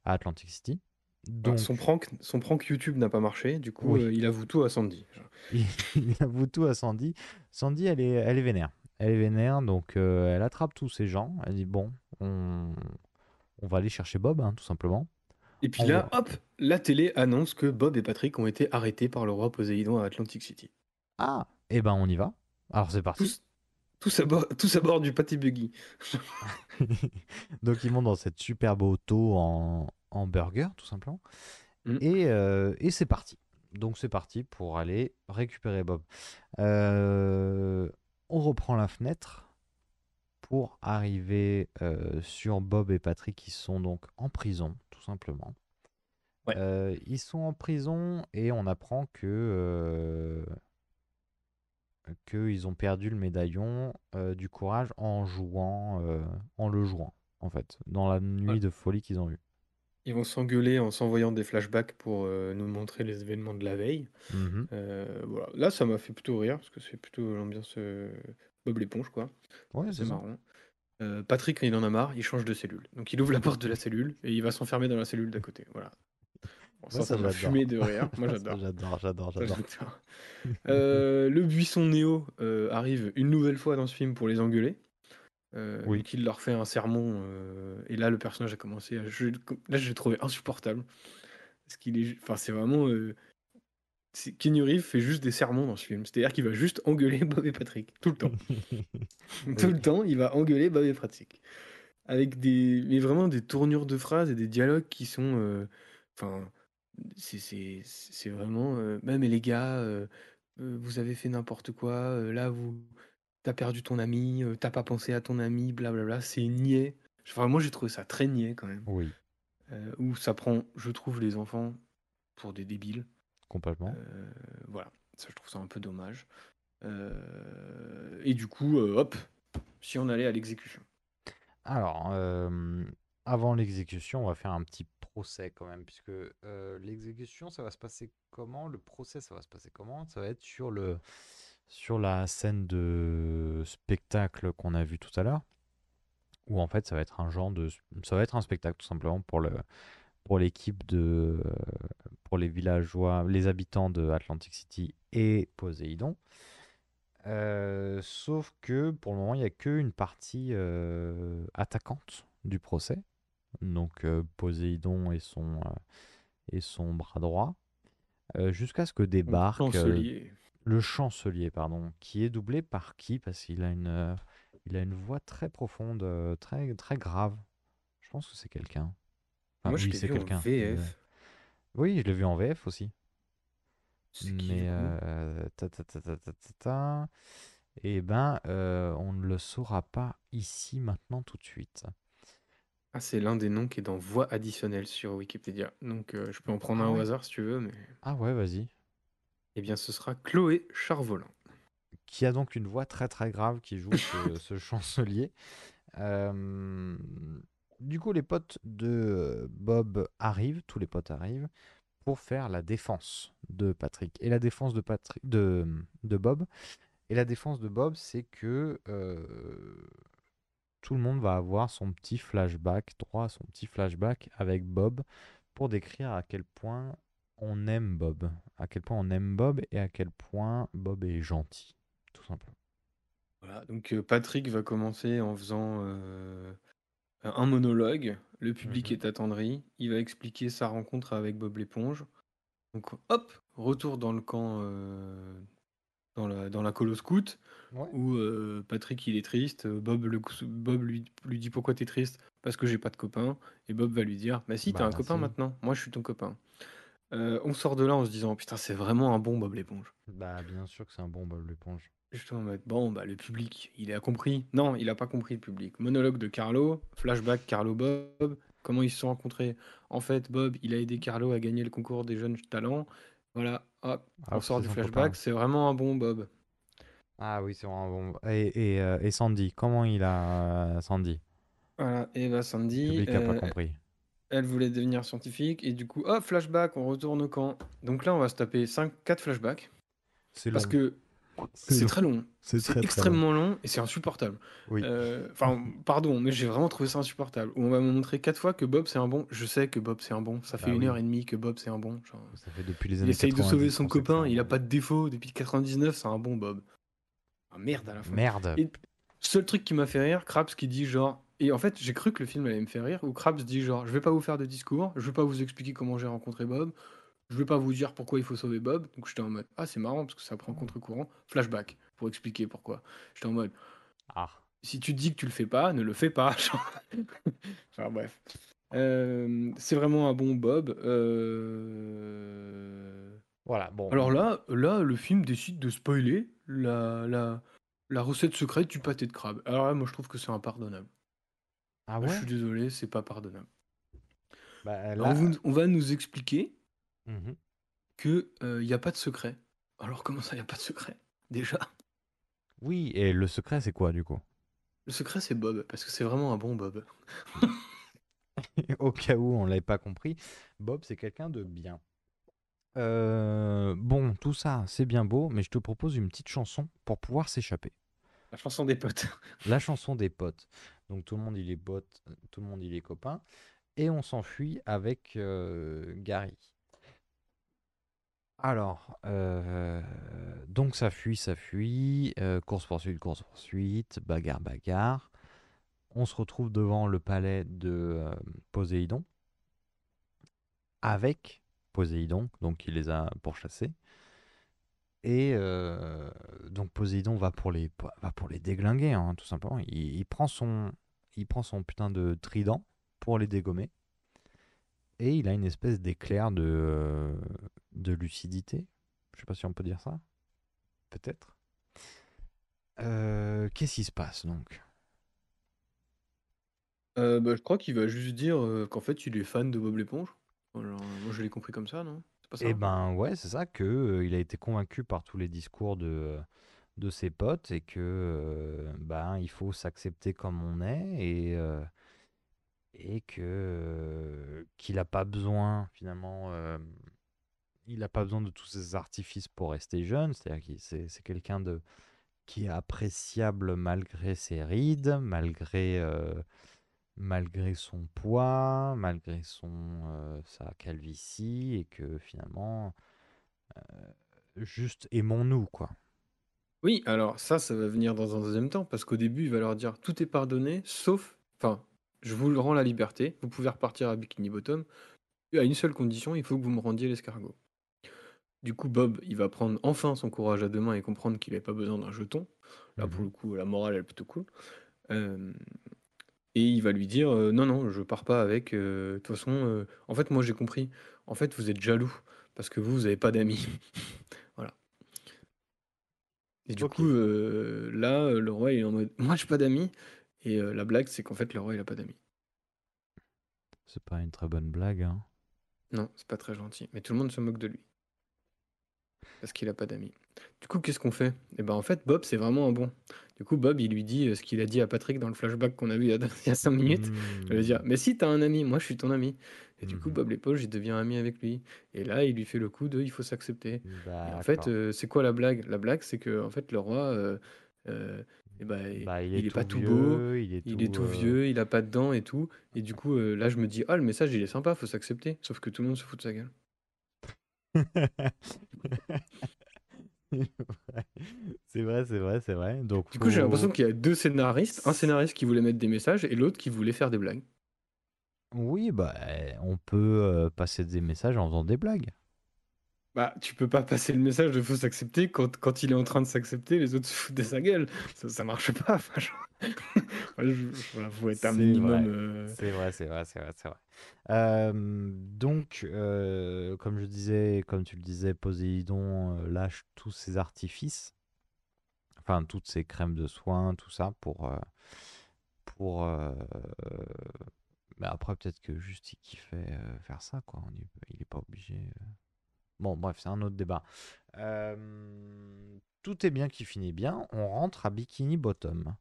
S3: à Atlantic City. Donc,
S4: son, prank, son prank YouTube n'a pas marché, du coup
S3: Oui.
S4: euh, il avoue tout à Sandy.
S3: il, *laughs* il avoue tout à Sandy. Sandy, elle est, elle est vénère. Elle est vénère, donc euh, elle attrape tous ces gens. Elle dit Bon, on, on va aller chercher Bob, hein, tout simplement.
S4: Et puis
S3: On
S4: là, hop, la télé annonce que Bob et Patrick ont été arrêtés par le roi Poséidon à Atlantic City.
S3: Ah, et ben on y va. Alors c'est parti.
S4: Tous, tous, à bord, tous à bord du pâté buggy. *laughs*
S3: donc ils montent dans cette superbe auto en, en burger, tout simplement.
S4: Mm.
S3: Et, euh, et c'est parti. Donc c'est parti pour aller récupérer Bob. Euh, on reprend la fenêtre pour arriver euh, sur Bob et Patrick qui sont donc en prison, tout simplement.
S4: Ouais.
S3: Ils sont en prison et on apprend que qu'ils ont perdu le médaillon euh, du courage en jouant, euh, en le jouant, en fait, dans la nuit
S4: Ouais.
S3: de folie qu'ils ont eue.
S4: Ils vont s'engueuler en s'envoyant des flashbacks pour euh, nous montrer les événements de la veille.
S3: Mhm.
S4: Voilà. Là, ça m'a fait plutôt rire parce que c'est plutôt l'ambiance Bob l'éponge, quoi.
S3: Ouais,
S4: C'est marrant. Patrick, quand il en a marre, il change de cellule. Donc il ouvre la porte de la cellule et il va s'enfermer dans la cellule d'à côté. Voilà.
S3: Moi,
S4: ça, m'a
S3: j'adore.
S4: fumé de rire. Moi, *laughs* j'adore.
S3: J'adore, j'adore, j'adore.
S4: Euh, le buisson Néo euh, arrive une nouvelle fois dans ce film pour les engueuler. Euh,
S3: Oui.
S4: donc il leur fait un sermon euh, et là le personnage a commencé à je, là je l'ai trouvé insupportable parce qu'il est enfin c'est vraiment Reeves fait juste des sermons dans ce film c'est-à-dire qu'il va juste engueuler Bob et Patrick tout le temps *laughs* tout le temps il va engueuler Bob et Patrick avec des mais vraiment des tournures de phrases et des dialogues qui sont enfin c'est c'est c'est vraiment même les gars vous avez fait n'importe quoi là vous t'as perdu ton ami euh, t'as pas pensé à ton ami blablabla c'est niais enfin moi j'ai trouvé ça très niais quand même
S3: Oui,
S4: où ça prend je trouve les enfants pour des débiles
S3: complètement.
S4: voilà, ça je trouve ça un peu dommage. Et du coup, hop, si on allait à l'exécution.
S3: Alors, avant l'exécution, on va faire un petit procès quand même, puisque l'exécution, ça va se passer comment? Le procès, ça va se passer comment? Ça va être sur le, sur la scène de spectacle qu'on a vu tout à l'heure, où en fait, ça va être un genre de, ça va être un spectacle tout simplement pour le, pour l'équipe de, pour les villageois, les habitants de Atlantic City et Poséidon. Sauf que pour le moment, il n'y a qu'une partie attaquante du procès. Donc euh, Poséidon et son, euh, et son bras droit. euh, Jusqu'à ce que débarque
S4: chancelier.
S3: le chancelier, pardon, qui est doublé par qui? Parce qu'il a une, il a une voix très profonde, très, très grave. Je pense que c'est quelqu'un. Enfin,
S4: Moi, je
S3: oui,
S4: l'ai
S3: c'est
S4: vu en
S3: quelqu'un.
S4: VF.
S3: Euh, Oui, je l'ai vu en VF aussi. Mais euh, ta, ta, ta, ta, ta, ta, ta. Eh ben, euh, on ne le saura pas ici, maintenant, tout de suite.
S4: Ah, c'est l'un des noms qui est dans voix additionnelle sur Wikipédia. Donc, euh, je peux en prendre
S3: Ah
S4: un au
S3: ouais.
S4: hasard si tu veux, mais
S3: Ah ouais, vas-y.
S4: eh bien, ce sera Chloé Charvolin.
S3: Qui a donc une voix très très grave qui joue ce, *laughs* ce chancelier. Euh, du coup, les potes de Bob arrivent, tous les potes arrivent, pour faire la défense de Patrick. Et la défense de, Patrick, de, de Bob. Et la défense de Bob, c'est que euh, tout le monde va avoir son petit flashback, droit à son petit flashback avec Bob, pour décrire à quel point on aime Bob. À quel point on aime Bob et à quel point Bob est gentil, tout simplement.
S4: Voilà, donc euh, Patrick va commencer en faisant euh, un monologue. Le public
S3: Mhm.
S4: est attendri. Il va expliquer sa rencontre avec Bob l'éponge. Donc, hop, retour dans le camp, euh, dans la, dans la colo scout,
S3: Ouais.
S4: où euh, Patrick il est triste. euh, Bob, le, Bob lui, lui dit pourquoi t'es triste? Parce que j'ai pas de copain. Et Bob va lui dire Bah si, t'as
S3: Bah,
S4: un copain maintenant. Moi, je suis ton copain. Euh, on sort de là en se disant Putain, c'est vraiment un bon Bob l'éponge.
S3: Bah, bien sûr que c'est un bon Bob l'éponge.
S4: Juste en mode, bon, bah, le public, il a compris. Non, il a pas compris le public. Monologue de Carlo, flashback Carlo Bob, comment ils se sont rencontrés? En fait, Bob, il a aidé Carlo à gagner le concours des jeunes talents. Voilà, hop, on
S3: Alors que
S4: sort du flashback,
S3: copain.
S4: c'est vraiment un bon Bob.
S3: Ah oui, c'est vraiment bon. Et, et, euh, et Sandy, comment il a euh, Sandy?
S4: Voilà, et bah Sandy,
S3: public a pas
S4: euh,
S3: compris.
S4: elle voulait devenir scientifique, et du coup, hop, flashback, on retourne au camp. Donc là, on va se taper 5, 4 flashbacks,
S3: C'est
S4: parce
S3: long.
S4: que c'est très long.
S3: C'est long.
S4: extrêmement long et c'est insupportable.
S3: Oui.
S4: Euh, Enfin, pardon, mais j'ai vraiment trouvé ça insupportable. On va me montrer quatre fois que Bob c'est un bon. Je sais que Bob c'est un bon. Ça fait
S3: Bah
S4: une
S3: oui.
S4: heure et demie que Bob c'est un bon. Genre,
S3: Ça fait depuis les
S4: il
S3: années
S4: essaye de
S3: 90
S4: sauver son copain. Il a pas de défaut. Depuis 99, c'est un bon Bob. Ah merde à la fin.
S3: Merde.
S4: Et seul truc qui m'a fait rire, Krabs qui dit genre. Et en fait, j'ai cru que le film allait me faire rire. Où Krabs dit genre, je vais pas vous faire de discours. Je vais pas vous expliquer comment j'ai rencontré Bob. Je vais pas vous dire pourquoi il faut sauver Bob. Donc j'étais en mode, ah c'est marrant parce que ça prend contre-courant. Flashback pour expliquer pourquoi. J'étais en mode.
S3: Ah.
S4: si tu dis que tu le fais pas, ne le fais pas. *laughs* enfin bref. Euh, c'est vraiment un bon Bob. Euh,
S3: Voilà, bon.
S4: Alors là, là, le film décide de spoiler la, la, la recette secrète du pâté de crabe. Alors là, moi, je trouve que c'est impardonnable.
S3: Ah
S4: Je
S3: ouais?
S4: suis désolé, c'est pas pardonnable.
S3: Bah,
S4: Alors,
S3: là,
S4: on, vous- on va nous expliquer
S3: mhm.
S4: que il n'y a pas de secret. Alors comment ça, il n'y a pas de secret? Déjà,
S3: Oui, et le secret, c'est quoi du coup?
S4: le secret c'est Bob, parce que c'est vraiment un bon Bob. *laughs*
S3: Au cas où on l'avait pas compris, Bob, c'est quelqu'un de bien. Euh, bon, tout ça, c'est bien beau, mais je te propose une petite chanson pour pouvoir s'échapper.
S4: La chanson des potes. *laughs*
S3: La chanson des potes. Donc tout le monde il est pote, tout le monde il est copain, et on s'enfuit avec euh, Gary. Alors, euh, donc ça fuit, ça fuit, euh, course poursuite, course poursuite, bagarre, bagarre. On se retrouve devant le palais de euh, Poséidon avec Poséidon, donc il les a pourchassés. Et donc Poséidon va pour les, va pour déglinguer, hein, tout simplement. Prend son, il prend son putain de trident pour les dégommer. Et il a une espèce d'éclair de, euh, de lucidité. Je sais pas si on peut dire ça. Peut-être. Euh, Qu'est-ce qui se passe donc?
S4: Euh, bah, je crois qu'il va juste dire euh, qu'en fait il est fan de Bob l'éponge. Alors, moi je l'ai compris comme ça, non? Pas ça?
S3: Eh ben ouais, c'est ça que il a été convaincu par tous les discours de, de ses potes et que ben il faut s'accepter comme on est et et que qu'il n'a pas besoin finalement il n'a pas besoin de tous ces artifices pour rester jeune, c'est-à-dire que c'est quelqu'un de qui est appréciable malgré ses rides, malgré malgré son poids, malgré son sa calvitie et que finalement juste aimons-nous quoi.
S4: Oui, alors ça, ça va venir dans un deuxième temps, parce qu'au début, il va leur dire tout est pardonné, sauf, enfin, je vous rends la liberté, vous pouvez repartir à Bikini Bottom, à une seule condition, il faut que vous me rendiez l'escargot. Du coup, Bob, il va prendre enfin son courage à deux mains et comprendre qu'il n'avait pas besoin d'un jeton. Là, pour
S3: Mhm.
S4: le coup, la morale, elle est plutôt cool. Euh, et il va lui dire euh, non, non, je pars pas avec. euh, De toute façon, en fait, moi j'ai compris. En fait, vous êtes jaloux parce que vous, vous n'avez pas d'amis. *laughs* voilà. Et du coup, là, le roi il est en mode moi, j'ai pas d'amis. Et euh, la blague, c'est qu'en fait, le roi, il a pas d'amis.
S3: C'est pas une très bonne blague hein.
S4: Non, c'est pas très gentil. Mais tout le monde se moque de lui. Parce qu'il a pas d'amis. Du coup, qu'est-ce qu'on fait? Eh ben, en fait, Bob, c'est vraiment un bon. Du coup, Bob, il lui dit euh, ce qu'il a dit à Patrick dans le flashback qu'on a vu il y a, *laughs* il y a 5 minutes. Il va dire,
S3: Hmm.
S4: mais si t'as un ami, moi je suis ton ami. Et du coup,
S3: Mhm.
S4: Bob l'éponge, il devient ami avec lui. Et là, il lui fait le coup de, il faut s'accepter. En fait, euh, c'est quoi la blague? La blague, c'est que en fait, le roi, euh, euh, eh ben,
S3: Bah, il
S4: il
S3: est
S4: pas
S3: tout
S4: tout beau,
S3: il est
S4: il est
S3: tout euh,
S4: vieux, il a pas de dents et tout. Et du coup, euh, là, je me dis, ah, le message, il est sympa, faut s'accepter. Sauf que tout le monde se fout de sa gueule. *laughs*
S3: C'est vrai, c'est vrai, c'est vrai. Donc
S4: Du coup, j'ai l'impression qu'il y a deux scénaristes, un scénariste qui voulait mettre des messages et l'autre qui voulait faire des blagues.
S3: oui, bah on peut euh, passer des messages en faisant des blagues.
S4: Bah, tu peux pas passer le message de faut s'accepter quand, quand il est en train de s'accepter, les autres se foutent de sa gueule. Ça, ça marche pas. *laughs* Enfin. Voilà, je- voilà, faut être un
S3: C'est
S4: minimum.
S3: vrai.
S4: euh,
S3: C'est vrai, c'est vrai, c'est vrai, c'est vrai. Euh, donc, euh, comme je disais, comme tu le disais, Poséidon lâche tous ses artifices, enfin toutes ses crèmes de soins, tout ça pour, pour. mais après peut-être que juste il kiffait faire ça, quoi. Il est pas obligé. Bon, bref, c'est un autre débat. Euh, tout est bien qui finit bien. On rentre à Bikini Bottom.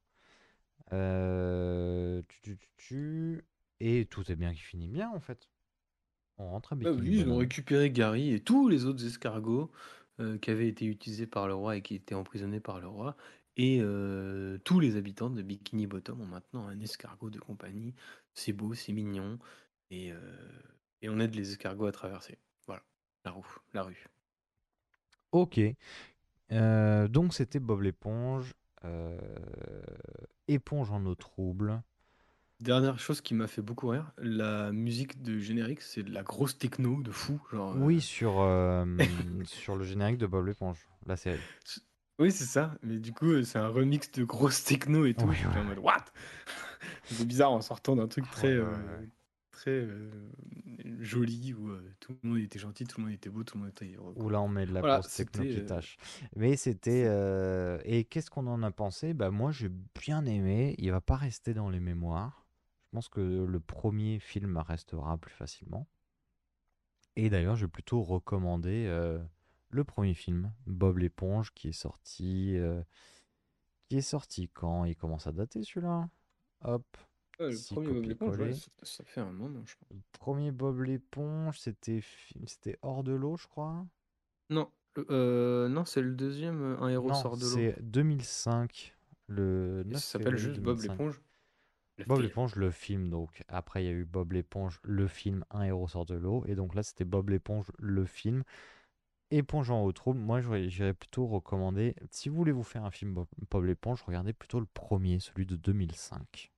S3: Euh, tu, tu. Et tout est bien qui finit bien en fait. On rentre à
S4: Bah
S3: Bikini
S4: oui, ils ont
S3: Bottom.
S4: récupéré Gary et tous les autres escargots euh, qui avaient été utilisés par le roi et qui étaient emprisonnés par le roi. Et tous les habitants de Bikini Bottom ont maintenant un escargot de compagnie. C'est beau, c'est mignon. Et, et on aide les escargots à traverser. La roue, la rue.
S3: Ok. Euh, donc c'était Bob l'éponge. euh, éponge en eau trouble.
S4: Dernière chose qui m'a fait beaucoup rire, la musique de générique, c'est de la grosse techno de fou. Genre, euh,
S3: Oui, sur, euh, *laughs* sur le générique de Bob l'éponge, la série.
S4: Oui, c'est ça. Mais du coup, c'est un remix de grosse techno et tout.
S3: Oui,
S4: J'étais en
S3: ouais.
S4: mode What? *laughs* C'est bizarre en sortant d'un truc très,
S3: Ouais, ouais,
S4: euh,
S3: ouais.
S4: Très euh, joli où euh, tout le monde était gentil, tout le monde était beau, tout le monde était heureux.
S3: Où là on met de la
S4: Voilà,
S3: grosse qui
S4: euh,
S3: tâche. Mais c'était. euh, Et qu'est-ce qu'on en a pensé? Bah moi j'ai bien aimé. Il va pas rester dans les mémoires. pense que le premier film restera plus facilement. Et d'ailleurs, je vais plutôt recommander euh, le premier film, Bob l'éponge, qui est sorti. euh, qui est sorti quand? Il commence à dater celui-là Hop.
S4: Ouais, le premier Bob l'éponge, ouais, ça, ça fait un moment, je crois.
S3: Le premier Bob l'éponge, c'était c'était hors de l'eau, je crois.
S4: Non, euh, non, c'est le deuxième, euh, Un héros
S3: Non,
S4: sort de l'eau.
S3: c'est 2005, le
S4: Et
S3: 9
S4: Ça s'appelle juste Bob
S3: 2005.
S4: l'éponge. Le
S3: Bob
S4: film.
S3: l'éponge, le film, donc. Après, il y a eu Bob l'éponge, le film, Un héros sort de l'eau. Et donc là, c'était Bob l'éponge, le film, Éponge en haut trouble. Moi, j'irais plutôt recommander, si vous voulez vous faire un film Bob, Bob l'éponge, regardez plutôt le premier, celui de 2005.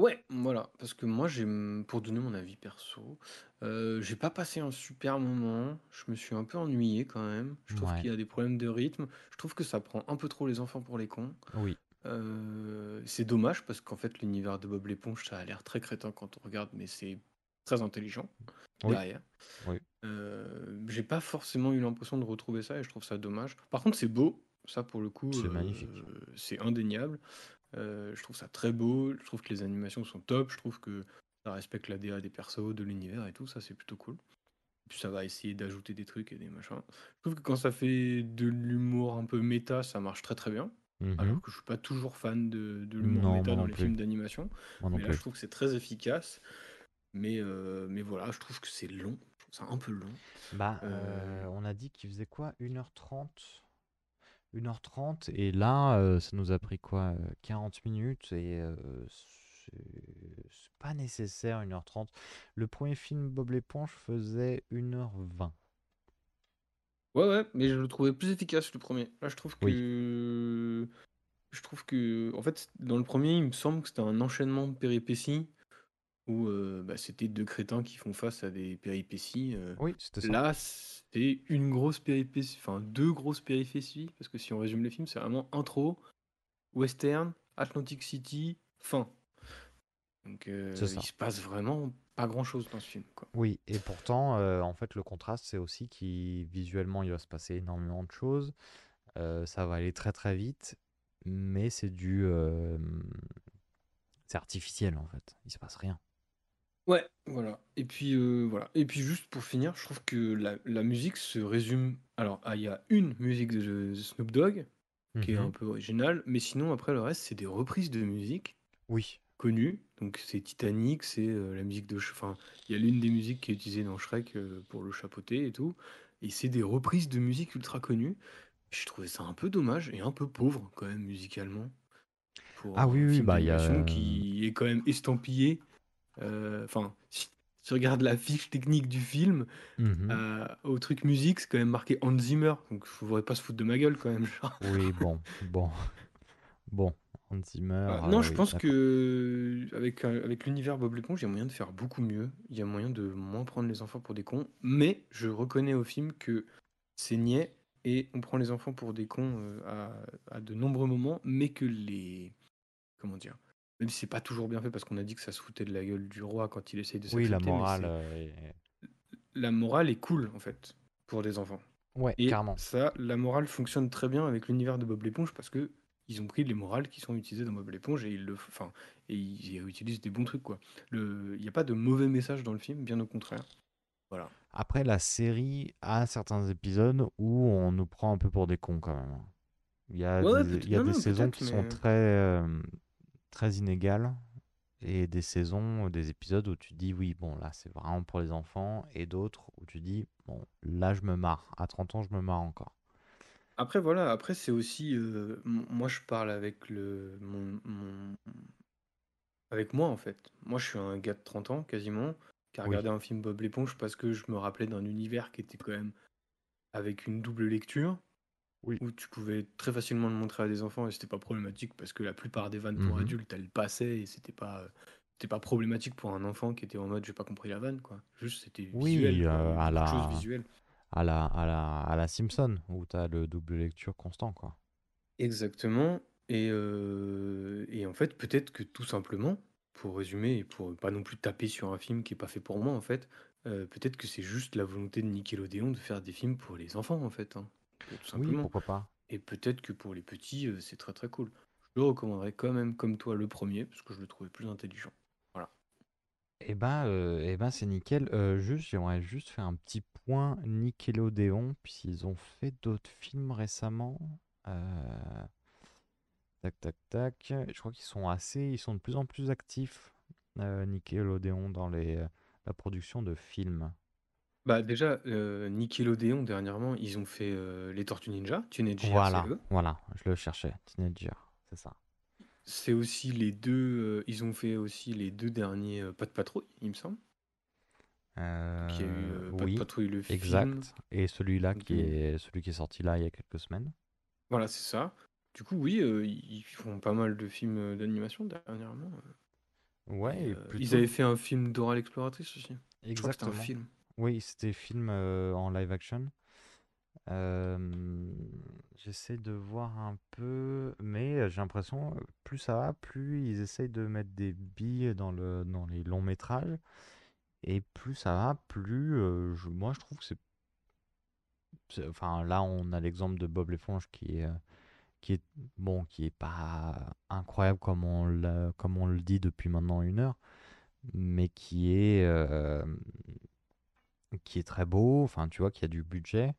S4: Ouais, voilà, parce que moi, j'ai, pour donner mon avis perso, euh, j'ai pas passé un super moment. Je me suis un peu ennuyé quand même. Je trouve
S3: Ouais.
S4: qu'il y a des problèmes de rythme. Je trouve que ça prend un peu trop les enfants pour les cons.
S3: Oui.
S4: Euh, c'est dommage parce qu'en fait, l'univers de Bob l'éponge, ça a l'air très crétin quand on regarde, mais c'est très intelligent
S3: Oui.
S4: derrière.
S3: Oui.
S4: Euh, j'ai pas forcément eu l'impression de retrouver ça et je trouve ça dommage. Par contre, c'est beau, ça pour le coup,
S3: C'est
S4: euh,
S3: magnifique.
S4: c'est indéniable. Euh, je trouve ça très beau, je trouve que les animations sont top, je trouve que ça respecte la DA des persos, de l'univers et tout, ça c'est plutôt cool. Puis ça va essayer d'ajouter des trucs et des machins. Je trouve que quand ça fait de l'humour un peu méta, ça marche très très bien.
S3: Mhm.
S4: Alors que je suis pas toujours fan de, de l'humour méta dans les
S3: plus.
S4: films d'animation. Mais là,
S3: plus.
S4: je trouve que c'est très efficace. Mais, euh, mais voilà, je trouve que c'est long. Je trouve ça un peu long.
S3: Bah,
S4: Euh,
S3: euh, on a dit qu'il faisait quoi? 1h30 1h30 et là euh, ça nous a pris quoi euh, 40 minutes et euh, c'est c'est pas nécessaire 1h30. Le premier film Bob l'éponge faisait 1h20.
S4: Ouais, ouais, mais je le trouvais plus efficace le premier. Là, je trouve que. Je trouve que. En fait, dans le premier, il me semble que c'était un enchaînement de péripéties où euh, bah, c'était deux crétins qui font face à des péripéties. euh.
S3: Oui, c'était ça.
S4: Là, c'est une grosse péripétie, enfin deux grosses péripéties, parce que si on résume les films, c'est vraiment intro, western, Atlantic City, fin. Donc euh,
S3: C'est ça.
S4: il se passe vraiment pas grand chose dans ce film. Quoi.
S3: Oui, et pourtant, euh, en fait, le contraste, c'est aussi qu'il visuellement, il va se passer énormément de choses. Euh, ça va aller très très vite, mais c'est du, euh, c'est artificiel en fait. Il se passe rien.
S4: Ouais, voilà. Et puis euh, voilà. Et puis juste pour finir, je trouve que la, la musique se résume. Alors, ah, il y a une musique de, Snoop Dogg qui est
S3: Mhm.
S4: un peu originale, mais sinon après le reste, c'est des reprises de musique.
S3: Oui.
S4: connu. Donc c'est Titanic, c'est euh, la musique de... Sh- Enfin, il y a l'une des musiques qui est utilisée dans Shrek euh, pour le chapeauter et tout. Et c'est des reprises de musique ultra connues. Je trouvais ça un peu dommage et un peu pauvre quand même musicalement. Pour
S3: Ah
S4: un
S3: oui, oui,
S4: film
S3: bah, il y a-
S4: d'animation qui est quand même estampillé. Euh, Enfin, si tu regardes la fiche technique du film,
S3: Mhm.
S4: euh, au truc musique, c'est quand même marqué Hans Zimmer. Donc il faudrait pas se foutre de ma gueule quand même. *laughs* genre.
S3: Oui, bon, bon, bon. Hans Zimmer.
S4: Voilà.
S3: euh,
S4: non, je
S3: oui,
S4: pense que avec, euh, avec l'univers Bob l'éponge, il y a moyen de faire beaucoup mieux. Il y a moyen de moins prendre les enfants pour des cons. Mais je reconnais au film que c'est niais et on prend les enfants pour des cons à, à de nombreux moments, mais que les. Comment dire Même si c'est pas toujours bien fait parce qu'on a dit que ça se foutait de la gueule du roi quand il essaye de
S3: Oui, la
S4: s'accepter, mais
S3: morale.
S4: c'est-
S3: euh, est-
S4: La morale est cool en fait pour des enfants.
S3: Ouais,
S4: Et
S3: carrément.
S4: ça, la morale fonctionne très bien avec l'univers de Bob l'éponge parce que ils ont pris les morales qui sont utilisées dans Bob l'éponge et ils le, enfin, et ils utilisent des bons trucs quoi. Le, il n'y a pas de mauvais message dans le film, bien au contraire. Voilà.
S3: Après, la série a certains épisodes où on nous prend un peu pour des cons quand même. Il y a
S4: Ouais,
S3: des, il y a
S4: non,
S3: des
S4: non,
S3: saisons
S4: peut-être,
S3: qui sont
S4: mais-
S3: très, euh, très inégales et des saisons, des épisodes où tu dis oui, bon là c'est vraiment pour les enfants et d'autres où tu dis bon là je me marre. À 30 ans, je me marre encore.
S4: Après voilà, après c'est aussi, euh, moi je parle avec le, mon, mon- avec moi en fait. Moi je suis un gars de 30 ans quasiment qui a
S3: Oui.
S4: regardé un film Bob l'éponge parce que je me rappelais d'un univers qui était quand même avec une double lecture.
S3: Oui.
S4: Où tu pouvais très facilement le montrer à des enfants et c'était pas problématique parce que la plupart des vannes pour
S3: Mhm.
S4: adultes elles passaient et c'était pas c'était pas problématique pour un enfant qui était en mode j'ai pas compris la vanne quoi. Juste c'était
S3: Oui,
S4: visuel, quoi,
S3: euh, à
S4: beaucoup de choses
S3: la-
S4: visuelles.
S3: À la, à la, à la Simpson où tu as le double lecture constant quoi.
S4: Exactement. Et, euh, et en fait, peut-être que tout simplement, pour résumer et pour pas non plus taper sur un film qui est pas fait pour moi, en fait, euh, peut-être que c'est juste la volonté de Nickelodeon de faire des films pour les enfants, en fait, hein, tout
S3: Oui,
S4: simplement.
S3: pourquoi pas.
S4: Et peut-être que pour les petits, euh, c'est très très cool. Je le recommanderais quand même, comme toi, le premier, parce que je le trouvais plus intelligent. Voilà.
S3: Eh ben, euh, eh ben c'est nickel. Euh, juste, j'aimerais juste faire un petit point Nickelodeon, puisqu'ils ont fait d'autres films récemment. Tac, tac, tac. Je crois qu'ils sont assez, ils sont de plus en plus actifs, Nickelodeon, dans les, la production de films.
S4: Bah déjà, euh, Nickelodeon, dernièrement, ils ont fait euh, les Tortues Ninja, Teenage Year,
S3: Voilà,
S4: eux.
S3: voilà, je le cherchais, Teenager, c'est ça.
S4: C'est aussi les deux, euh, ils ont fait aussi les deux derniers euh, Pas de patrouille, il me semble. Donc, il y a eu Pas de
S3: oui,
S4: patrouille le film.
S3: exact. Et celui-là qui
S4: de-
S3: est celui qui est sorti là il y a quelques semaines.
S4: Voilà, c'est ça. Du coup, oui, ils font pas mal de films d'animation dernièrement.
S3: Ouais,
S4: Et,
S3: et
S4: ils
S3: plutôt
S4: avaient fait un film Dora l'exploratrice aussi. Je crois que c'était un
S3: exactement.
S4: film.
S3: Oui, c'était film en live action. J'essaie de voir un peu, mais j'ai l'impression, plus ça va, plus ils essayent de mettre des billes dans le, dans les longs métrages. Et plus ça va, plus moi je trouve que c'est. Enfin, là, on a l'exemple de Bob l'éponge qui est, qui est, bon, qui est pas incroyable comme on, l'a- comme on le dit depuis maintenant une heure, mais qui est, qui est très beau, enfin, tu vois, qui a du budget.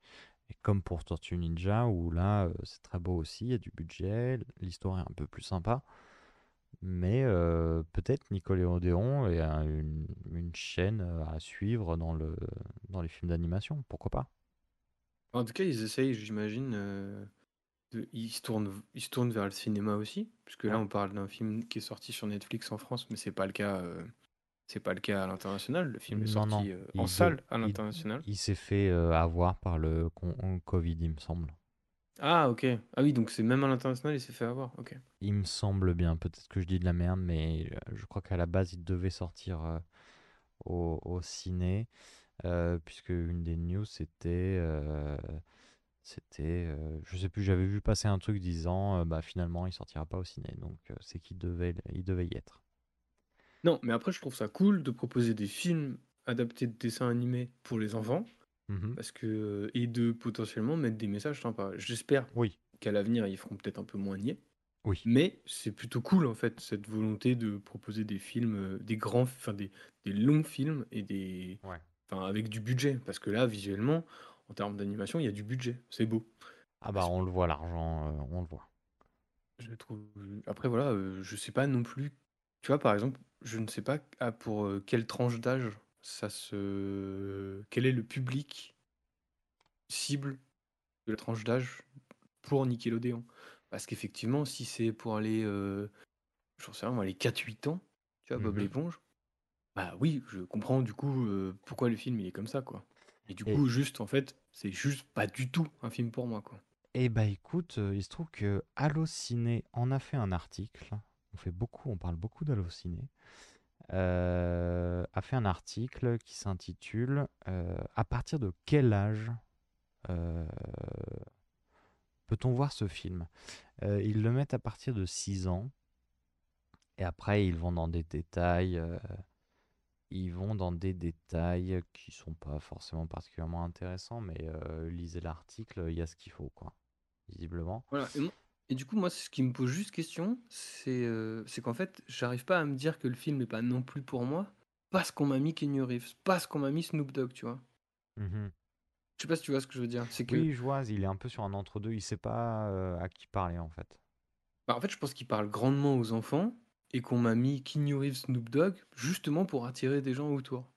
S3: Et comme pour Tortue Ninja, où là, euh, c'est très beau aussi, il y a du budget, l'histoire est un peu plus sympa. Mais euh, peut-être Nickelodeon est un- une, une chaîne à suivre dans le, dans les films d'animation, pourquoi pas?
S4: En tout cas, ils essayent, j'imagine, euh, de- ils se tournent, ils se tournent vers le cinéma aussi, puisque là,
S3: Ouais.
S4: on parle d'un film qui est sorti sur Netflix en France, mais c'est pas le cas, euh, c'est pas le cas à l'international. Le film est
S3: Non,
S4: sorti euh, en
S3: il,
S4: salle à l'international.
S3: il s'est fait euh, avoir par le con- Covid, il me semble.
S4: Ah, ok. Ah oui, donc c'est même à l'international, il s'est fait avoir. Ok.
S3: Il me semble bien, peut-être que je dis de la merde, mais euh, je crois qu'à la base, il devait sortir euh, au, au ciné, euh, puisque une des news, c'était, euh, c'était, euh, je sais plus, j'avais vu passer un truc disant, euh, bah finalement, il sortira pas au ciné, donc euh, c'est qu'il devait, il devait y être.
S4: Non, mais après, je trouve ça cool de proposer des films adaptés de dessins animés pour les enfants,
S3: Mhm.
S4: parce que euh, et de potentiellement mettre des messages sympas. J'espère
S3: Oui,
S4: qu'à l'avenir, ils feront peut-être un peu moins niais.
S3: oui,
S4: Mais c'est plutôt cool en fait cette volonté de proposer des films, euh, des grands, enfin des, des longs films et des,
S3: ouais.
S4: enfin avec du budget parce que là visuellement, en termes d'animation, il y a du budget, c'est beau.
S3: Ah bah
S4: Parce-
S3: on le voit l'argent, euh, on le voit.
S4: Je trouve. Après voilà, euh, je sais pas non plus. Tu vois par exemple, je ne sais pas ah, pour euh, quelle tranche d'âge ça se, quel est le public cible de la tranche d'âge pour Nickelodeon? Parce qu'effectivement, si c'est pour aller, euh, j'en sais rien, moi, les 4-8 ans, tu vois, Bob
S3: Mhm.
S4: l'éponge, bah oui, je comprends du coup euh, pourquoi le film il est comme ça, quoi. Et du
S3: Et-
S4: coup, juste en fait, c'est juste pas du tout un film pour moi, quoi.
S3: Eh bah écoute, euh, il se trouve que Allociné en a fait un article. On fait beaucoup, on parle beaucoup d'Allociné. Euh, a fait un article qui s'intitule euh, À partir de quel âge euh, peut-on voir ce film? Ils le mettent à partir de 6 ans. Et après, ils vont dans des détails. ils vont dans des détails qui sont pas forcément particulièrement intéressants, mais lisez l'article, il y a ce qu'il faut, quoi. Visiblement.
S4: Voilà. Et du coup, moi, ce qui me pose juste question, c'est euh, c'est qu'en fait, j'arrive pas à me dire que le film n'est pas non plus pour moi parce qu'on m'a mis Kenny Reeves, parce qu'on m'a mis Snoop Dogg, tu vois.
S3: Mhm.
S4: Je sais pas si tu vois ce que je veux dire. C'est que,
S3: Oui, je vois, il est un peu sur un entre-deux, il sait pas euh, à qui parler en fait.
S4: bah, en fait, je pense qu'il parle grandement aux enfants et qu'on m'a mis Keanu Reeves, Snoop Dogg justement pour attirer des gens autour.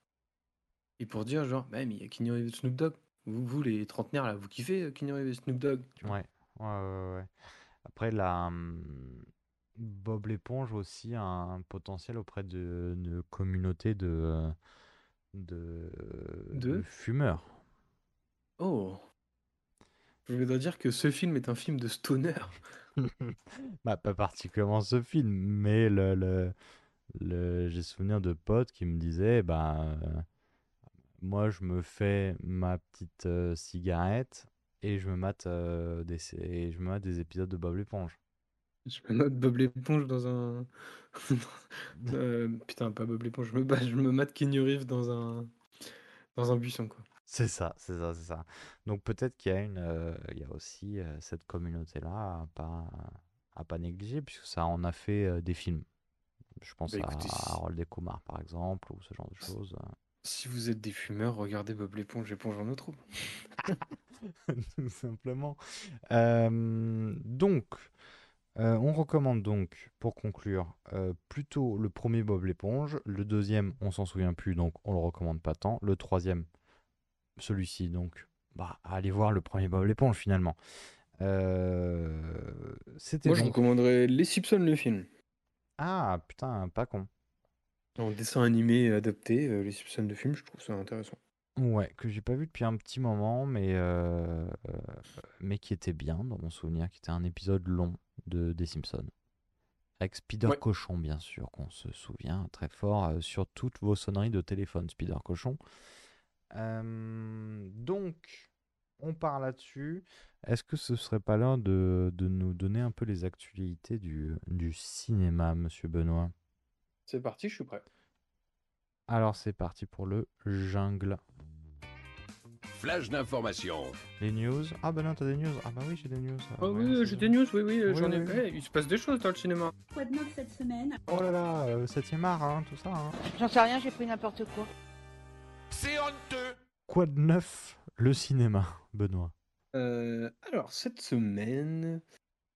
S4: Et pour dire, genre, bah, mais il y a Keanu Reeves, Snoop Dogg. Vous, vous, les trentenaires, là, vous kiffez euh, Keanu Reeves, Snoop Dogg tu vois.
S3: Ouais, ouais, ouais, ouais. Après, la, hum, Bob l'éponge aussi a un potentiel auprès de, de communauté de, de,
S4: De
S3: de? fumeurs.
S4: Oh Je voudrais dire que ce film est un film de stoner. *laughs*
S3: Bah, pas particulièrement ce film, mais le, le, le- j'ai souvenir de potes qui me disaient, bah, euh, moi je me fais ma petite euh, cigarette et je me mate, euh, des, et je me mate des épisodes de Bob l'éponge.
S4: Je me note Bob l'éponge dans un. *laughs* Euh, putain, pas Bob l'éponge, je me, bats- je me mate Reeves dans un... dans un buisson, quoi.
S3: C'est ça, c'est ça, c'est ça. Donc peut-être qu'il y a une, euh, il y a aussi euh, cette communauté-là à pas, à pas négliger, puisque ça en a fait euh, des films. Je pense
S4: Bah,
S3: à
S4: écoutez,
S3: Harold et Kumar, par exemple, ou ce genre de choses.
S4: Si vous êtes des fumeurs, regardez Bob l'éponge, éponge en eau trouble. *laughs* *laughs*
S3: Tout simplement. Euh, donc, euh, on recommande donc, pour conclure, euh, plutôt le premier Bob l'éponge. Le deuxième, on s'en souvient plus, donc on le recommande pas tant. Le troisième, celui-ci, donc, bah, allez voir le premier Bob l'éponge finalement. C'était
S4: Moi, je recommanderais Les Simpsons, le film.
S3: Ah, putain, pas con.
S4: En dessin animé adapté, euh, Les Simpsons, le film, je trouve ça intéressant.
S3: Ouais, que j'ai pas vu depuis un petit moment, mais, euh, euh, mais qui était bien dans mon souvenir, qui était un épisode long de des Simpsons. Avec Spider
S4: Ouais.
S3: Cochon, bien sûr, qu'on se souvient très fort euh, sur toutes vos sonneries de téléphone, Spider Cochon. Euh, donc, on part là-dessus. Est-ce que ce serait pas l'heure de, de nous donner un peu les actualités du, du cinéma, monsieur Benoît?
S4: C'est parti, je suis prêt.
S3: Alors, c'est parti pour le jungle.
S2: Flash d'information.
S3: Les news. Ah, bah non, t'as des news. Ah, bah oui, j'ai des news.
S4: Ah
S3: ouais,
S4: oui, j'ai des news, oui, oui,
S3: Oui,
S4: j'en ai.
S3: oui.
S4: Eh, il se passe des choses dans le cinéma.
S7: Quoi de neuf cette semaine?
S3: Oh là là, euh, 7ème art, hein, tout ça. hein.
S7: J'en sais rien, j'ai pris n'importe quoi.
S2: C'est honteux.
S3: Quoi de neuf le cinéma, Benoît?
S4: Euh, alors, cette semaine,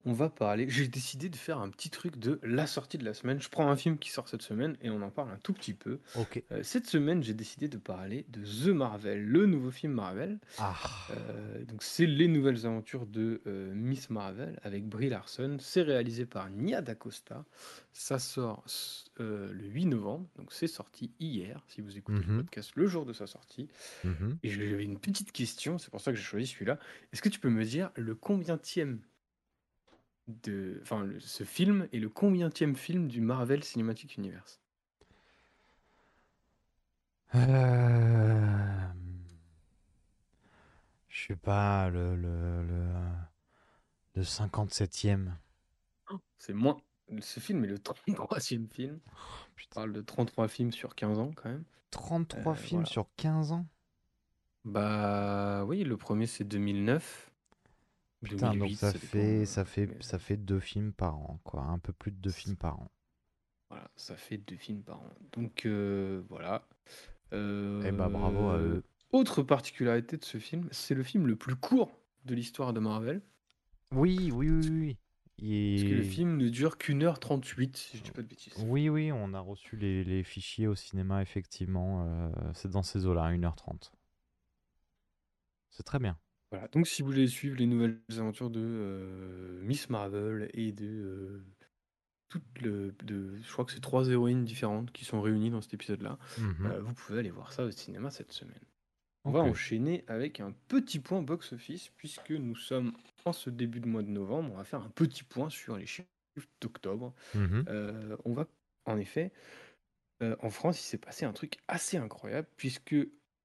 S4: on va parler. J'ai décidé de faire un petit truc de la sortie de la semaine. Je prends un film qui sort cette semaine et on en parle un tout petit peu.
S3: Ok.
S4: Euh, cette semaine, j'ai décidé de parler de The Marvel, le nouveau film Marvel.
S3: Ah,
S4: Euh, donc, c'est les nouvelles aventures de euh, Miss Marvel avec Brie Larson. C'est réalisé par Nia DaCosta. Ça sort le 8 novembre, donc c'est sorti hier, si vous écoutez
S3: Mhm.
S4: le podcast le jour de sa sortie.
S3: mhm.
S4: Et j'avais une petite question, c'est pour ça que j'ai choisi celui-là. Est-ce que tu peux me dire le combientième de, enfin, le- ce film est le combientième film du Marvel Cinematic Universe
S3: Euh, Je sais pas, le, le, le, le 57e.
S4: C'est moins. Ce film est le 33e film. Je parle de 33 films sur 15 ans quand même.
S3: 33
S4: Euh,
S3: films
S4: voilà.
S3: sur 15 ans?
S4: Bah oui, le premier c'est 2009.
S3: Putain, donc
S4: 2008,
S3: ça fait,
S4: euh,
S3: ça, fait, ça fait deux films par an, quoi. Un peu plus de deux films par an.
S4: Voilà, ça fait deux films par an. Donc euh, voilà.
S3: Eh bah, bravo à
S4: Euh,
S3: eux.
S4: Autre particularité de ce film, c'est le film le plus court de l'histoire de Marvel.
S3: Oui, oui, oui, oui.
S4: Parce que le
S3: Et-
S4: film ne dure qu'une heure 38, si je dis pas de bêtises.
S3: Oui, oui, on a reçu les, les fichiers au cinéma, effectivement. euh, c'est dans ces eaux-là, 1h30. C'est très bien.
S4: Voilà, donc si vous voulez suivre les nouvelles aventures de euh, Miss Marvel et de euh, toutes le, de, je crois que c'est trois héroïnes différentes qui sont réunies dans cet épisode-là,
S3: Mhm.
S4: euh, vous pouvez aller voir ça au cinéma cette semaine. On va
S3: Ok.
S4: enchaîner avec un petit point box-office, puisque nous sommes en ce début de mois de novembre. On va faire un petit point sur les chiffres d'octobre.
S3: Mhm.
S4: Euh, on va, en effet, euh, en France, il s'est passé un truc assez incroyable, puisque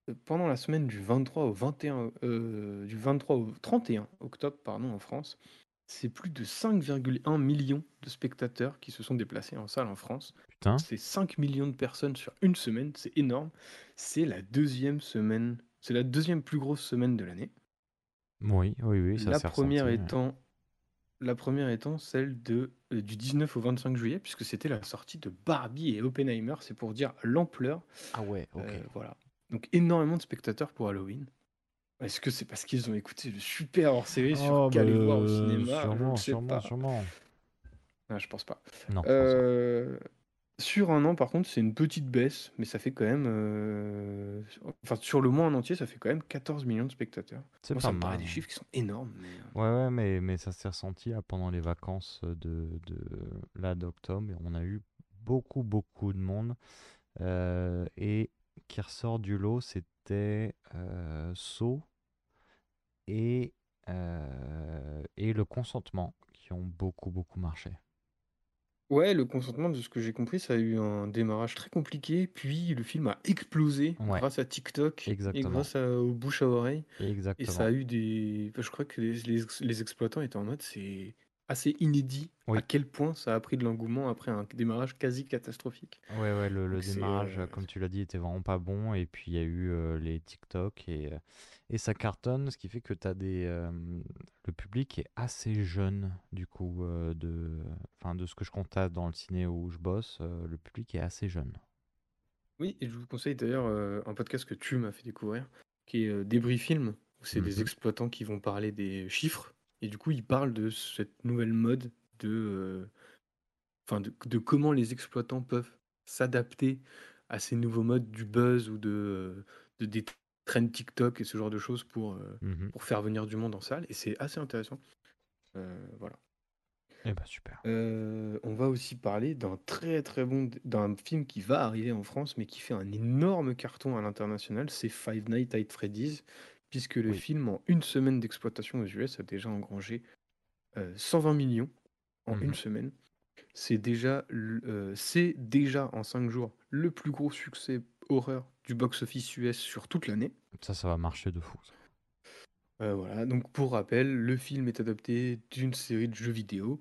S4: euh, pendant la semaine du 23 au 21, euh, du 23 au 31 octobre, pardon, en France, c'est plus de 5,1 millions de spectateurs qui se sont déplacés en salle en France.
S3: Putain.
S4: C'est 5 millions de personnes sur une semaine, c'est énorme. C'est la deuxième semaine, c'est la deuxième plus grosse semaine de l'année.
S3: Oui, oui, oui, ça
S4: La
S3: s'est ressenti,
S4: étant la première étant celle de, euh, du 19 au 25 juillet, puisque c'était la sortie de Barbie et Oppenheimer. C'est pour dire l'ampleur.
S3: Ah ouais, ok.
S4: Voilà. Donc énormément de spectateurs pour Halloween. Est-ce que c'est parce qu'ils ont écouté le super hors-série sur
S3: Oh,
S4: qu'aller
S3: bah,
S4: voir au
S3: euh,
S4: cinéma Je
S3: Sûrement,
S4: sais
S3: sûrement,
S4: pas.
S3: sûrement.
S4: Ah, je pense pas.
S3: Non, je pense pas.
S4: Euh, sur un an, par contre, c'est une petite baisse, mais ça fait quand même. euh, Enfin, sur le mois en entier, ça fait quand même 14 millions de spectateurs.
S3: C'est
S4: Moi,
S3: pas
S4: ça me paraît des chiffres qui sont énormes. Mais... euh,
S3: Ouais, ouais, mais, mais ça s'est ressenti là, pendant les vacances de, de là d'octobre. On a eu beaucoup, beaucoup de monde. Euh, et qui ressort du lot, c'était euh, Saw et, euh, et Le Consentement qui ont beaucoup, beaucoup marché.
S4: Ouais, le consentement, de ce que j'ai compris, ça a eu un démarrage très compliqué, puis le film a explosé
S3: Ouais.
S4: grâce à TikTok et grâce à- aux bouche à oreille. Et
S3: Exactement.
S4: ça a eu des. enfin, Je crois que les, les- les exploitants étaient en mode c'est assez inédit
S3: Oui.
S4: à quel point ça a pris de l'engouement après un démarrage quasi catastrophique.
S3: Ouais, ouais, le, démarrage,
S4: euh,
S3: comme tu l'as dit, était vraiment pas bon. Et puis il y a eu euh, les TikTok et, euh, et ça cartonne, ce qui fait que t'as des, euh, le public est assez jeune, du coup, de, enfin, de ce que je constate dans le ciné où je bosse, le public est assez jeune.
S4: Oui, et je vous conseille d'ailleurs un podcast que tu m'as fait découvrir, qui est Débris Film, où c'est des
S3: Mhm.
S4: exploitants qui vont parler des chiffres, et du coup ils parlent de cette nouvelle mode de, euh, enfin de, de comment les exploitants peuvent s'adapter à ces nouveaux modes du buzz ou de, de des trends TikTok et ce genre de choses pour, euh,
S3: Mhm.
S4: pour faire venir du monde en salle, et c'est assez intéressant. Euh, voilà.
S3: Eh ben super.
S4: Euh, on va aussi parler d'un très très bon d'un film qui va arriver en France mais qui fait un énorme carton à l'international, c'est Five Nights at Freddy's, puisque le
S3: Oui.
S4: film en une semaine d'exploitation aux US a déjà engrangé euh, 120 millions en
S3: Mhm.
S4: une semaine. C'est déjà euh, c'est déjà en cinq jours le plus gros succès horreur du box-office US sur toute l'année.
S3: Ça, ça va marcher de fou. ça.
S4: Euh, voilà, donc pour rappel, le film est adapté d'une série de jeux vidéo,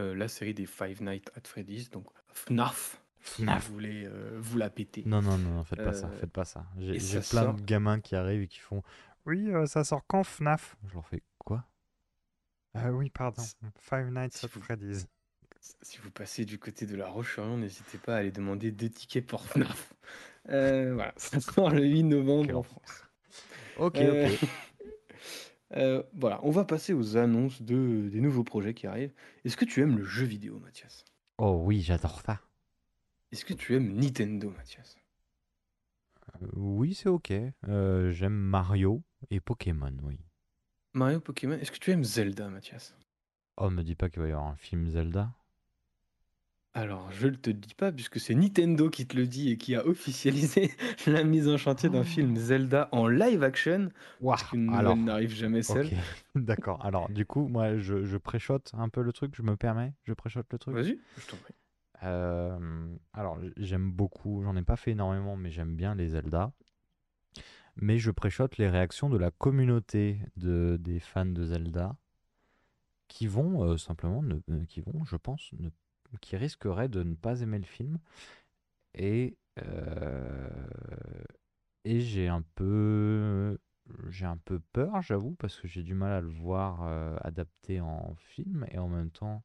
S4: euh, la série des Five Nights at Freddy's, donc FNAF, si
S3: FNAF.
S4: vous voulez euh, vous la péter.
S3: Non, non, non, faites pas ça,
S4: Euh,
S3: faites pas ça. J'ai plein
S4: sort-
S3: de gamins qui arrivent et qui font Oui, euh, ça sort quand FNAF Je leur fais Quoi? Ah oui, pardon. Five Nights
S4: si
S3: at
S4: vous-
S3: Freddy's.
S4: Si vous passez du côté de la Roche-sur-Yon, n'hésitez pas à aller demander deux tickets pour FNAF. Euh, voilà, *laughs* ça sort le 8 novembre en. France.
S3: Ok,
S4: Euh,
S3: ok. *laughs*
S4: euh, voilà, on va passer aux annonces de, des nouveaux projets qui arrivent. Est-ce que tu aimes le jeu vidéo, Mathias?
S3: Oh oui, j'adore ça.
S4: Est-ce que tu aimes Nintendo, Mathias?
S3: Euh, oui, c'est ok. Euh, J'aime Mario et Pokémon, oui.
S4: Mario, Pokémon, est-ce que tu aimes Zelda, Mathias?
S3: Oh, me dis pas qu'il va y avoir un film Zelda.
S4: Alors, je ne te le dis pas, puisque c'est Nintendo qui te le dit et qui a officialisé *laughs* la mise en chantier d'un film Zelda en live action, qu'une nouvelle
S3: alors,
S4: n'arrive jamais seule.
S3: ok, *laughs* d'accord. Alors, du coup, moi, je, je préchote un peu le truc, je me permets, je préchote le truc.
S4: Vas-y, je t'en prie.
S3: Euh, alors, j'aime beaucoup, j'en ai pas fait énormément, mais j'aime bien les Zelda. Mais je préchote les réactions de la communauté de, des fans de Zelda qui vont euh, simplement, euh, qui vont, je pense, qui risqueraient de ne pas aimer le film. Et, et j'ai un peu, j'ai un peu peur, j'avoue, parce que j'ai du mal à le voir adapté en film et en même temps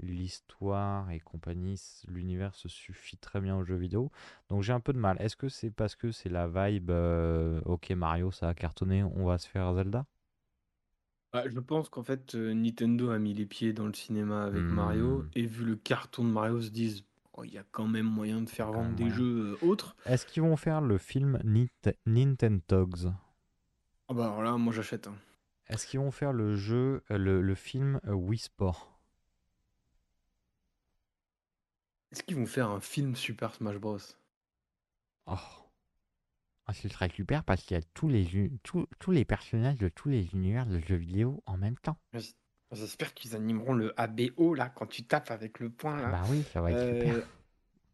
S3: l'histoire et compagnie, l'univers se suffit très bien aux jeux vidéo. Donc j'ai un peu de mal. Est-ce que c'est parce que c'est la vibe euh, OK Mario, ça a cartonné, on va se faire Zelda?
S4: Bah, je pense qu'en fait, euh, Nintendo a mis les pieds dans le cinéma avec Mario,
S3: Hmm.
S4: et vu le carton de Mario, se disent, Oh, il y a quand même moyen de faire vendre des
S3: moyen.
S4: jeux euh, autres.
S3: Est-ce qu'ils vont faire le film Nint- Nintendogs?
S4: Ah bah alors là, moi j'achète. hein.
S3: Est-ce qu'ils vont faire le jeu, le, le film Wii Sport?
S4: Est-ce qu'ils vont faire un film Super Smash Bros?
S3: Oh. Ah, ce serait super parce qu'il y a tous les, tous, tous les personnages de tous les univers de jeux vidéo en même temps.
S4: J'espère qu'ils animeront le ABO là quand tu tapes avec le poing là.
S3: Bah oui, ça va être super.
S4: Euh,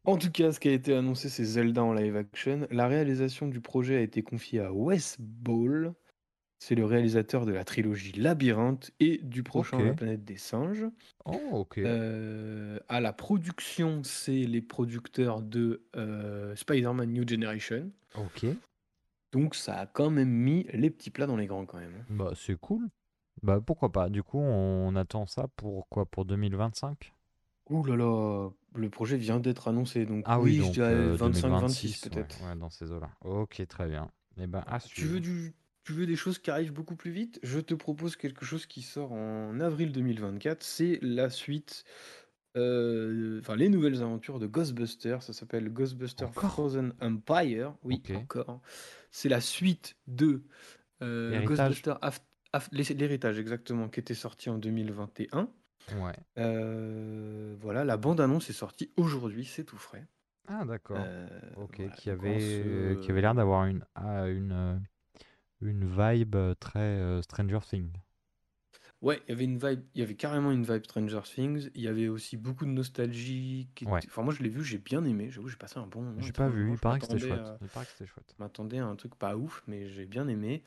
S4: en tout cas, ce qui a été annoncé, c'est Zelda en live action. La réalisation du projet a été confiée à Wes Ball. C'est le réalisateur de la trilogie Labyrinthe et du prochain. La planète des singes.
S3: Oh, ok.
S4: Euh, à la production, c'est les producteurs de euh, Spider-Man New Generation.
S3: Ok.
S4: Donc ça a quand même mis les petits plats dans les grands quand même. hein.
S3: Bah, c'est cool. Bah, pourquoi pas. Du coup, on attend ça pour quoi? Pour 2025
S4: Ouh là là, le projet vient d'être annoncé, donc
S3: Ah oui,
S4: oui, je
S3: donc
S4: dirais
S3: euh,
S4: 25-26
S3: 2026, ouais,
S4: peut-être.
S3: ouais, dans ces eaux-là. Ok, très bien. Et ben, à
S4: Tu veux, du, tu veux des choses qui arrivent beaucoup plus vite Je te propose quelque chose qui sort en avril 2024. C'est la suite, euh, enfin les nouvelles aventures de Ghostbusters. Ça s'appelle Ghostbusters
S3: Encore
S4: Frozen Empire. Oui, encore. C'est la suite de euh. Ghostbusters L'héritage, exactement, qui était sorti en 2021.
S3: Ouais.
S4: Euh, voilà, la bande-annonce est sortie aujourd'hui, c'est tout frais.
S3: Ah, d'accord. Ok,
S4: voilà,
S3: qui avait, qui avait l'air d'avoir une, ah, une, une vibe euh, très euh, Stranger Things.
S4: Ouais, il y avait une vibe, il y avait carrément une vibe Stranger Things. Il y avait aussi beaucoup de nostalgie. qui
S3: Ouais.
S4: était- Enfin, moi, je l'ai vu, j'ai bien aimé. J'avoue, j'ai passé un bon moment.
S3: J'ai pas vu, il paraît que c'était chouette.
S4: à-
S3: Il paraît que c'était chouette.
S4: je m'attendais à un truc pas ouf, mais j'ai bien aimé.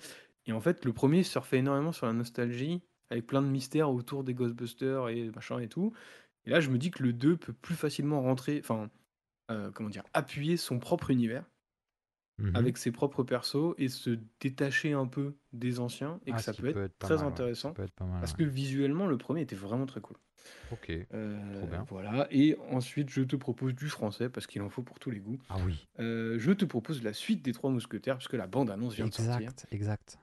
S4: Et en fait, le premier surfait énormément sur la nostalgie avec plein de mystères autour des Ghostbusters et machin et tout. Et là, je me dis que le 2 peut plus facilement rentrer, enfin, euh, comment dire, appuyer son propre univers
S3: Mhm.
S4: avec ses propres persos et se détacher un peu des anciens et
S3: Ah,
S4: que ça
S3: ce qui
S4: peut être,
S3: peut être pas
S4: très
S3: mal, ouais. Ça
S4: intéressant
S3: peut être pas mal,
S4: parce
S3: ouais.
S4: que visuellement, le premier était vraiment très cool.
S3: Ok.
S4: Euh,
S3: Trop bien.
S4: voilà. Et ensuite, je te propose du français parce qu'il en faut pour tous les goûts.
S3: Ah oui.
S4: Euh, je te propose la suite des Trois Mousquetaires puisque la bande-annonce vient de sortir.
S3: Exact, exact.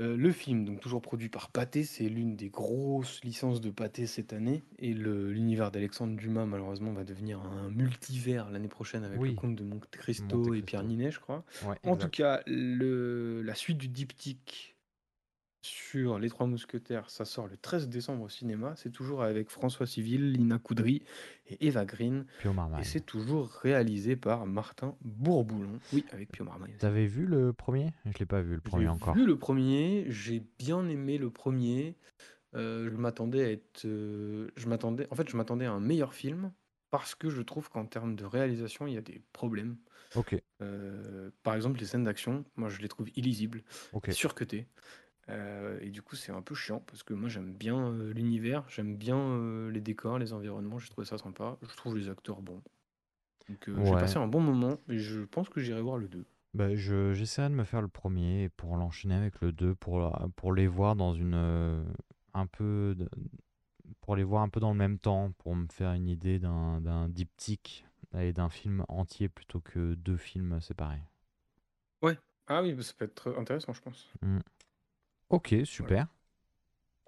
S4: Euh, le film, donc toujours produit par Pathé, c'est l'une des grosses licences de Pathé cette année. Et l'univers d'Alexandre Dumas, malheureusement, va devenir un multivers l'année prochaine avec le
S3: Oui.
S4: conte de Monte Cristo
S3: Monte
S4: et. Pierre Ninet, je crois.
S3: Ouais,
S4: En tout cas, le, la suite du diptyque sur Les Trois Mousquetaires, ça sort le 13 décembre au cinéma. C'est toujours avec François Civil, Lina Coudry et Eva Green.
S3: Pio
S4: Et c'est toujours réalisé par Martin Bourboulon. Oui, avec Pio Marmaille.
S3: T'avais vu le premier? Je l'ai pas vu le premier
S4: J'ai
S3: encore.
S4: vu le premier, j'ai bien aimé le premier. Euh, je m'attendais à être, euh, je m'attendais, en fait, je m'attendais à un meilleur film parce que je trouve qu'en termes de réalisation, il y a des problèmes.
S3: Ok,
S4: Euh, par exemple, les scènes d'action, moi, je les trouve illisibles,
S3: ok.
S4: surcutées. Euh, et du coup, c'est un peu chiant parce que moi, j'aime bien euh, l'univers, j'aime bien euh, les décors, les environnements. J'ai trouvé ça sympa. Je trouve les acteurs bons. Donc, j'ai passé un bon moment et je pense que j'irai voir le 2.
S3: Bah, je, j'essaierai de me faire le premier pour l'enchaîner avec le 2 pour, pour les voir dans une. un peu. de- pour les voir un peu dans le même temps, pour me faire une idée d'un, d'un diptyque et d'un film entier plutôt que deux films séparés.
S4: Ouais. Ah oui, bah, ça peut être intéressant, je pense.
S3: Ok, super.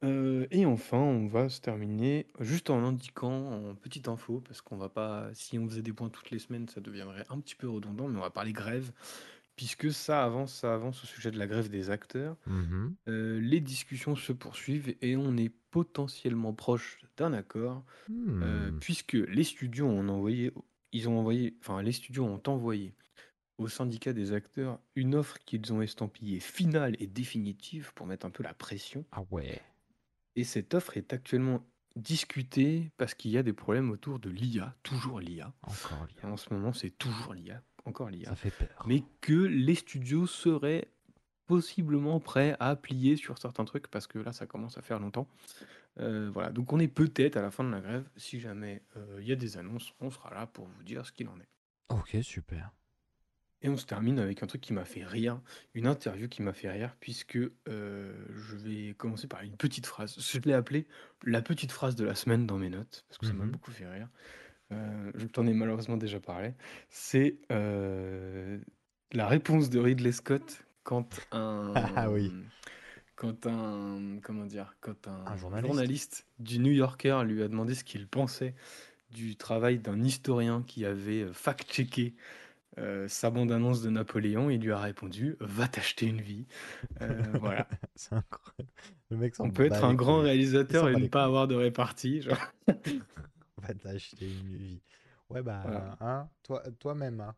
S4: Euh, et enfin, on va se terminer juste en indiquant en petite info, parce qu'on va pas, si on faisait des points toutes les semaines, ça deviendrait un petit peu redondant, mais on va parler grève, puisque ça avance, ça avance au sujet de la grève des acteurs.
S3: Mhm.
S4: Euh, les discussions se poursuivent et on est potentiellement proche d'un accord, euh,
S3: Hmm.
S4: puisque les studios ont envoyé, ils ont envoyé, enfin les studios ont envoyé au syndicat des acteurs une offre qu'ils ont estampillée finale et définitive pour mettre un peu la pression.
S3: Ah ouais.
S4: Et cette offre est actuellement discutée parce qu'il y a des problèmes autour de l'IA, toujours l'IA.
S3: Encore lié.
S4: En ce moment, c'est toujours l'IA, encore l'IA.
S3: Ça fait peur.
S4: Mais que les studios seraient possiblement prêts à plier sur certains trucs parce que là, ça commence à faire longtemps. Euh, voilà, donc on est peut-être à la fin de la grève. Si jamais euh, il y a des annonces, on sera là pour vous dire ce qu'il en est.
S3: Ok, super.
S4: Et on se termine avec un truc qui m'a fait rire, une interview qui m'a fait rire, puisque euh, je vais commencer par une petite phrase. Je l'ai appelée la petite phrase de la semaine dans mes notes, parce que ça m'a
S3: Mhm.
S4: beaucoup fait rire. Euh, je t'en ai malheureusement déjà parlé. C'est euh, la réponse de Ridley Scott quand un. *laughs*
S3: Ah oui.
S4: Quand un. Comment dire Quand un,
S3: Un journaliste.
S4: journaliste du New Yorker lui a demandé ce qu'il pensait du travail d'un historien qui avait euh, fact-checké euh, sa bande-annonce de Napoléon, il lui a répondu Va t'acheter une vie. Euh, voilà. *laughs*
S3: C'est incroyable. Le mec
S4: On peut être un grand
S3: couilles.
S4: réalisateur et ne pas
S3: couilles.
S4: avoir de répartie. genre. *laughs*
S3: Va t'acheter une vie. Ouais, bah,
S4: Voilà.
S3: hein, toi, toi-même. Hein.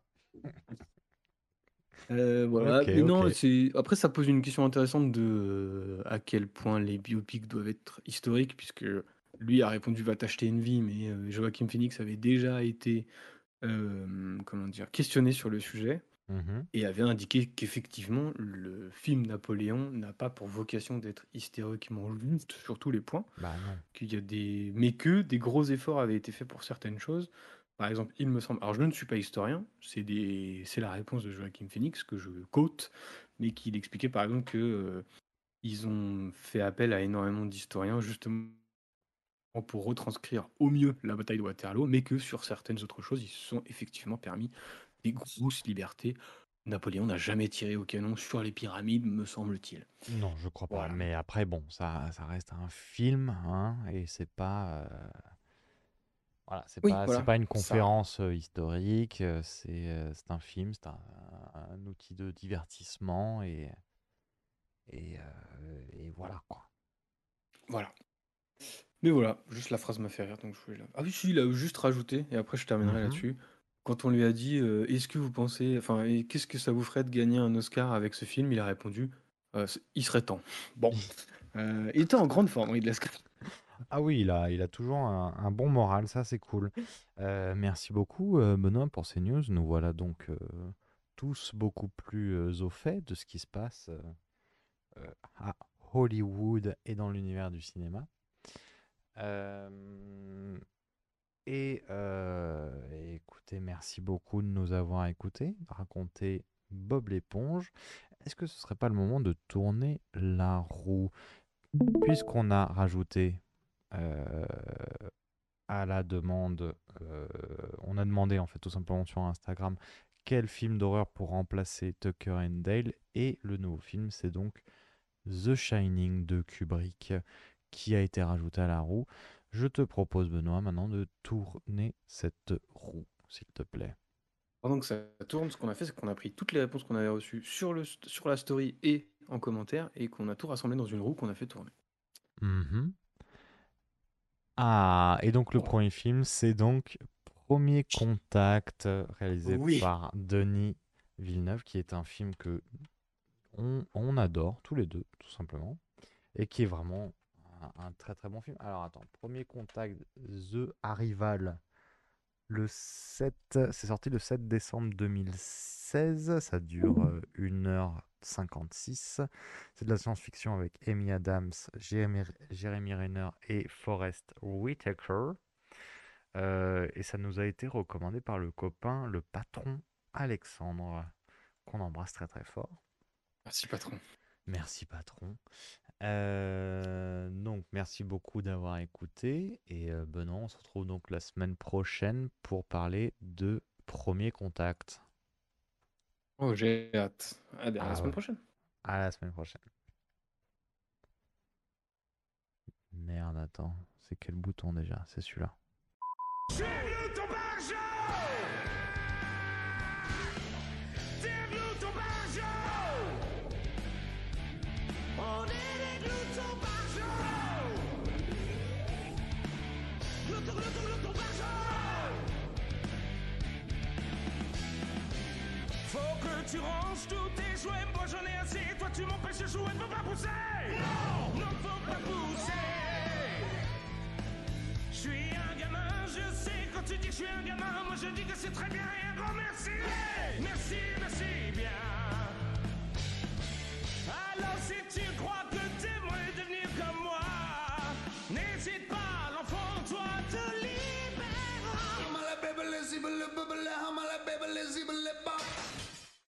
S4: Euh, voilà. Mais non,
S3: ok.
S4: c'est après ça pose une question intéressante de euh, à quel point les biopics doivent être historiques, puisque lui a répondu va t'acheter une vie, mais Joaquin Phoenix avait déjà été euh, comment dire questionné sur le sujet
S3: Mhm.
S4: et avait indiqué qu'effectivement le film Napoléon n'a pas pour vocation d'être historiquement juste sur tous les points,
S3: Bah
S4: qu'il y a des mais que des gros efforts avaient été faits pour certaines choses. Par exemple, il me semble, alors je ne suis pas historien, c'est des, la réponse de Joaquin Phoenix que je quote, mais qu'il expliquait par exemple que euh, ils ont fait appel à énormément d'historiens justement pour retranscrire au mieux la bataille de Waterloo, mais que sur certaines autres choses, ils se sont effectivement permis des grosses libertés. Napoléon n'a jamais tiré au canon sur les pyramides, me semble-t-il.
S3: Non, je crois pas.
S4: Voilà.
S3: Mais après, bon, ça, ça reste un film, hein, et c'est pas. euh, Voilà, c'est
S4: Oui,
S3: pas,
S4: voilà,
S3: pas une conférence euh, historique, euh, c'est c'est un film, c'est un, un outil de divertissement, et, et, euh, et voilà, quoi.
S4: Voilà. Mais voilà, juste la phrase m'a fait rire, donc je voulais la... Ah oui, si, il a juste rajouté, et après je terminerai
S3: Mhm.
S4: là-dessus. Quand on lui a dit, euh, est-ce que vous pensez, enfin, et qu'est-ce que ça vous ferait de gagner un Oscar avec ce film? Il a répondu, Euh, il serait temps. Bon, *laughs* Euh, il était en grande forme, Ridley Scott.
S3: Ah oui, il a, il a toujours un, un bon moral, ça c'est cool. Euh, merci beaucoup euh, Benoît pour ces news. Nous voilà donc euh, tous beaucoup plus euh, au fait de ce qui se passe euh, euh, à Hollywood et dans l'univers du cinéma. Euh, et euh, écoutez, merci beaucoup de nous avoir écoutés, raconter Bob l'éponge. Est-ce que ce serait pas le moment de tourner la roue? Puisqu'on a rajouté euh, à la demande, on a demandé en fait tout simplement sur Instagram quel film d'horreur pour remplacer Tucker and Dale? Et le nouveau film c'est donc The Shining de Kubrick qui a été rajouté à la roue. Je te propose Benoît maintenant de tourner cette roue s'il te plaît.
S4: Pendant que ça tourne, ce qu'on a fait, c'est qu'on a pris toutes les réponses qu'on avait reçues sur, le, sur la story et en commentaire et qu'on a tout rassemblé dans une roue qu'on a fait tourner.
S3: Mhm. Ah, et donc le premier film, c'est donc Premier Contact, réalisé
S4: Oui.
S3: par Denis Villeneuve, qui est un film que on, on adore tous les deux, tout simplement, et qui est vraiment un, un très très bon film. Alors attends, Premier Contact, The Arrival, le 7, c'est sorti le 7 décembre 2016, ça dure euh, 1h56. C'est de la science-fiction avec Amy Adams, Jeremy, Jeremy Renner et Forrest Whitaker. Euh, et ça nous a été recommandé par le copain, le patron Alexandre, qu'on embrasse très très fort.
S4: Merci, patron.
S3: Merci patron. Euh, donc merci beaucoup d'avoir écouté et euh, Benoît, on se retrouve donc la semaine prochaine pour parler de Premier Contact.
S4: Oh, j'ai hâte. À, à la
S3: Ah
S4: semaine
S3: ouais.
S4: prochaine.
S3: À la semaine prochaine. Merde, attends, c'est quel bouton déjà? C'est celui-là.
S10: tu ranges tous tes jouets, moi j'en ai assez. Toi tu m'empêches de jouer, ne faut pas pousser. Non, non faut pas pousser. Je suis un gamin, je sais. Quand tu dis je suis un gamin, moi je dis que c'est très bien et un grand merci. Merci, merci bien. Alors si tu crois que t'es moi et devenir comme moi, n'hésite pas, l'enfant toi te libérera. I'm a la baby, les I'm baby,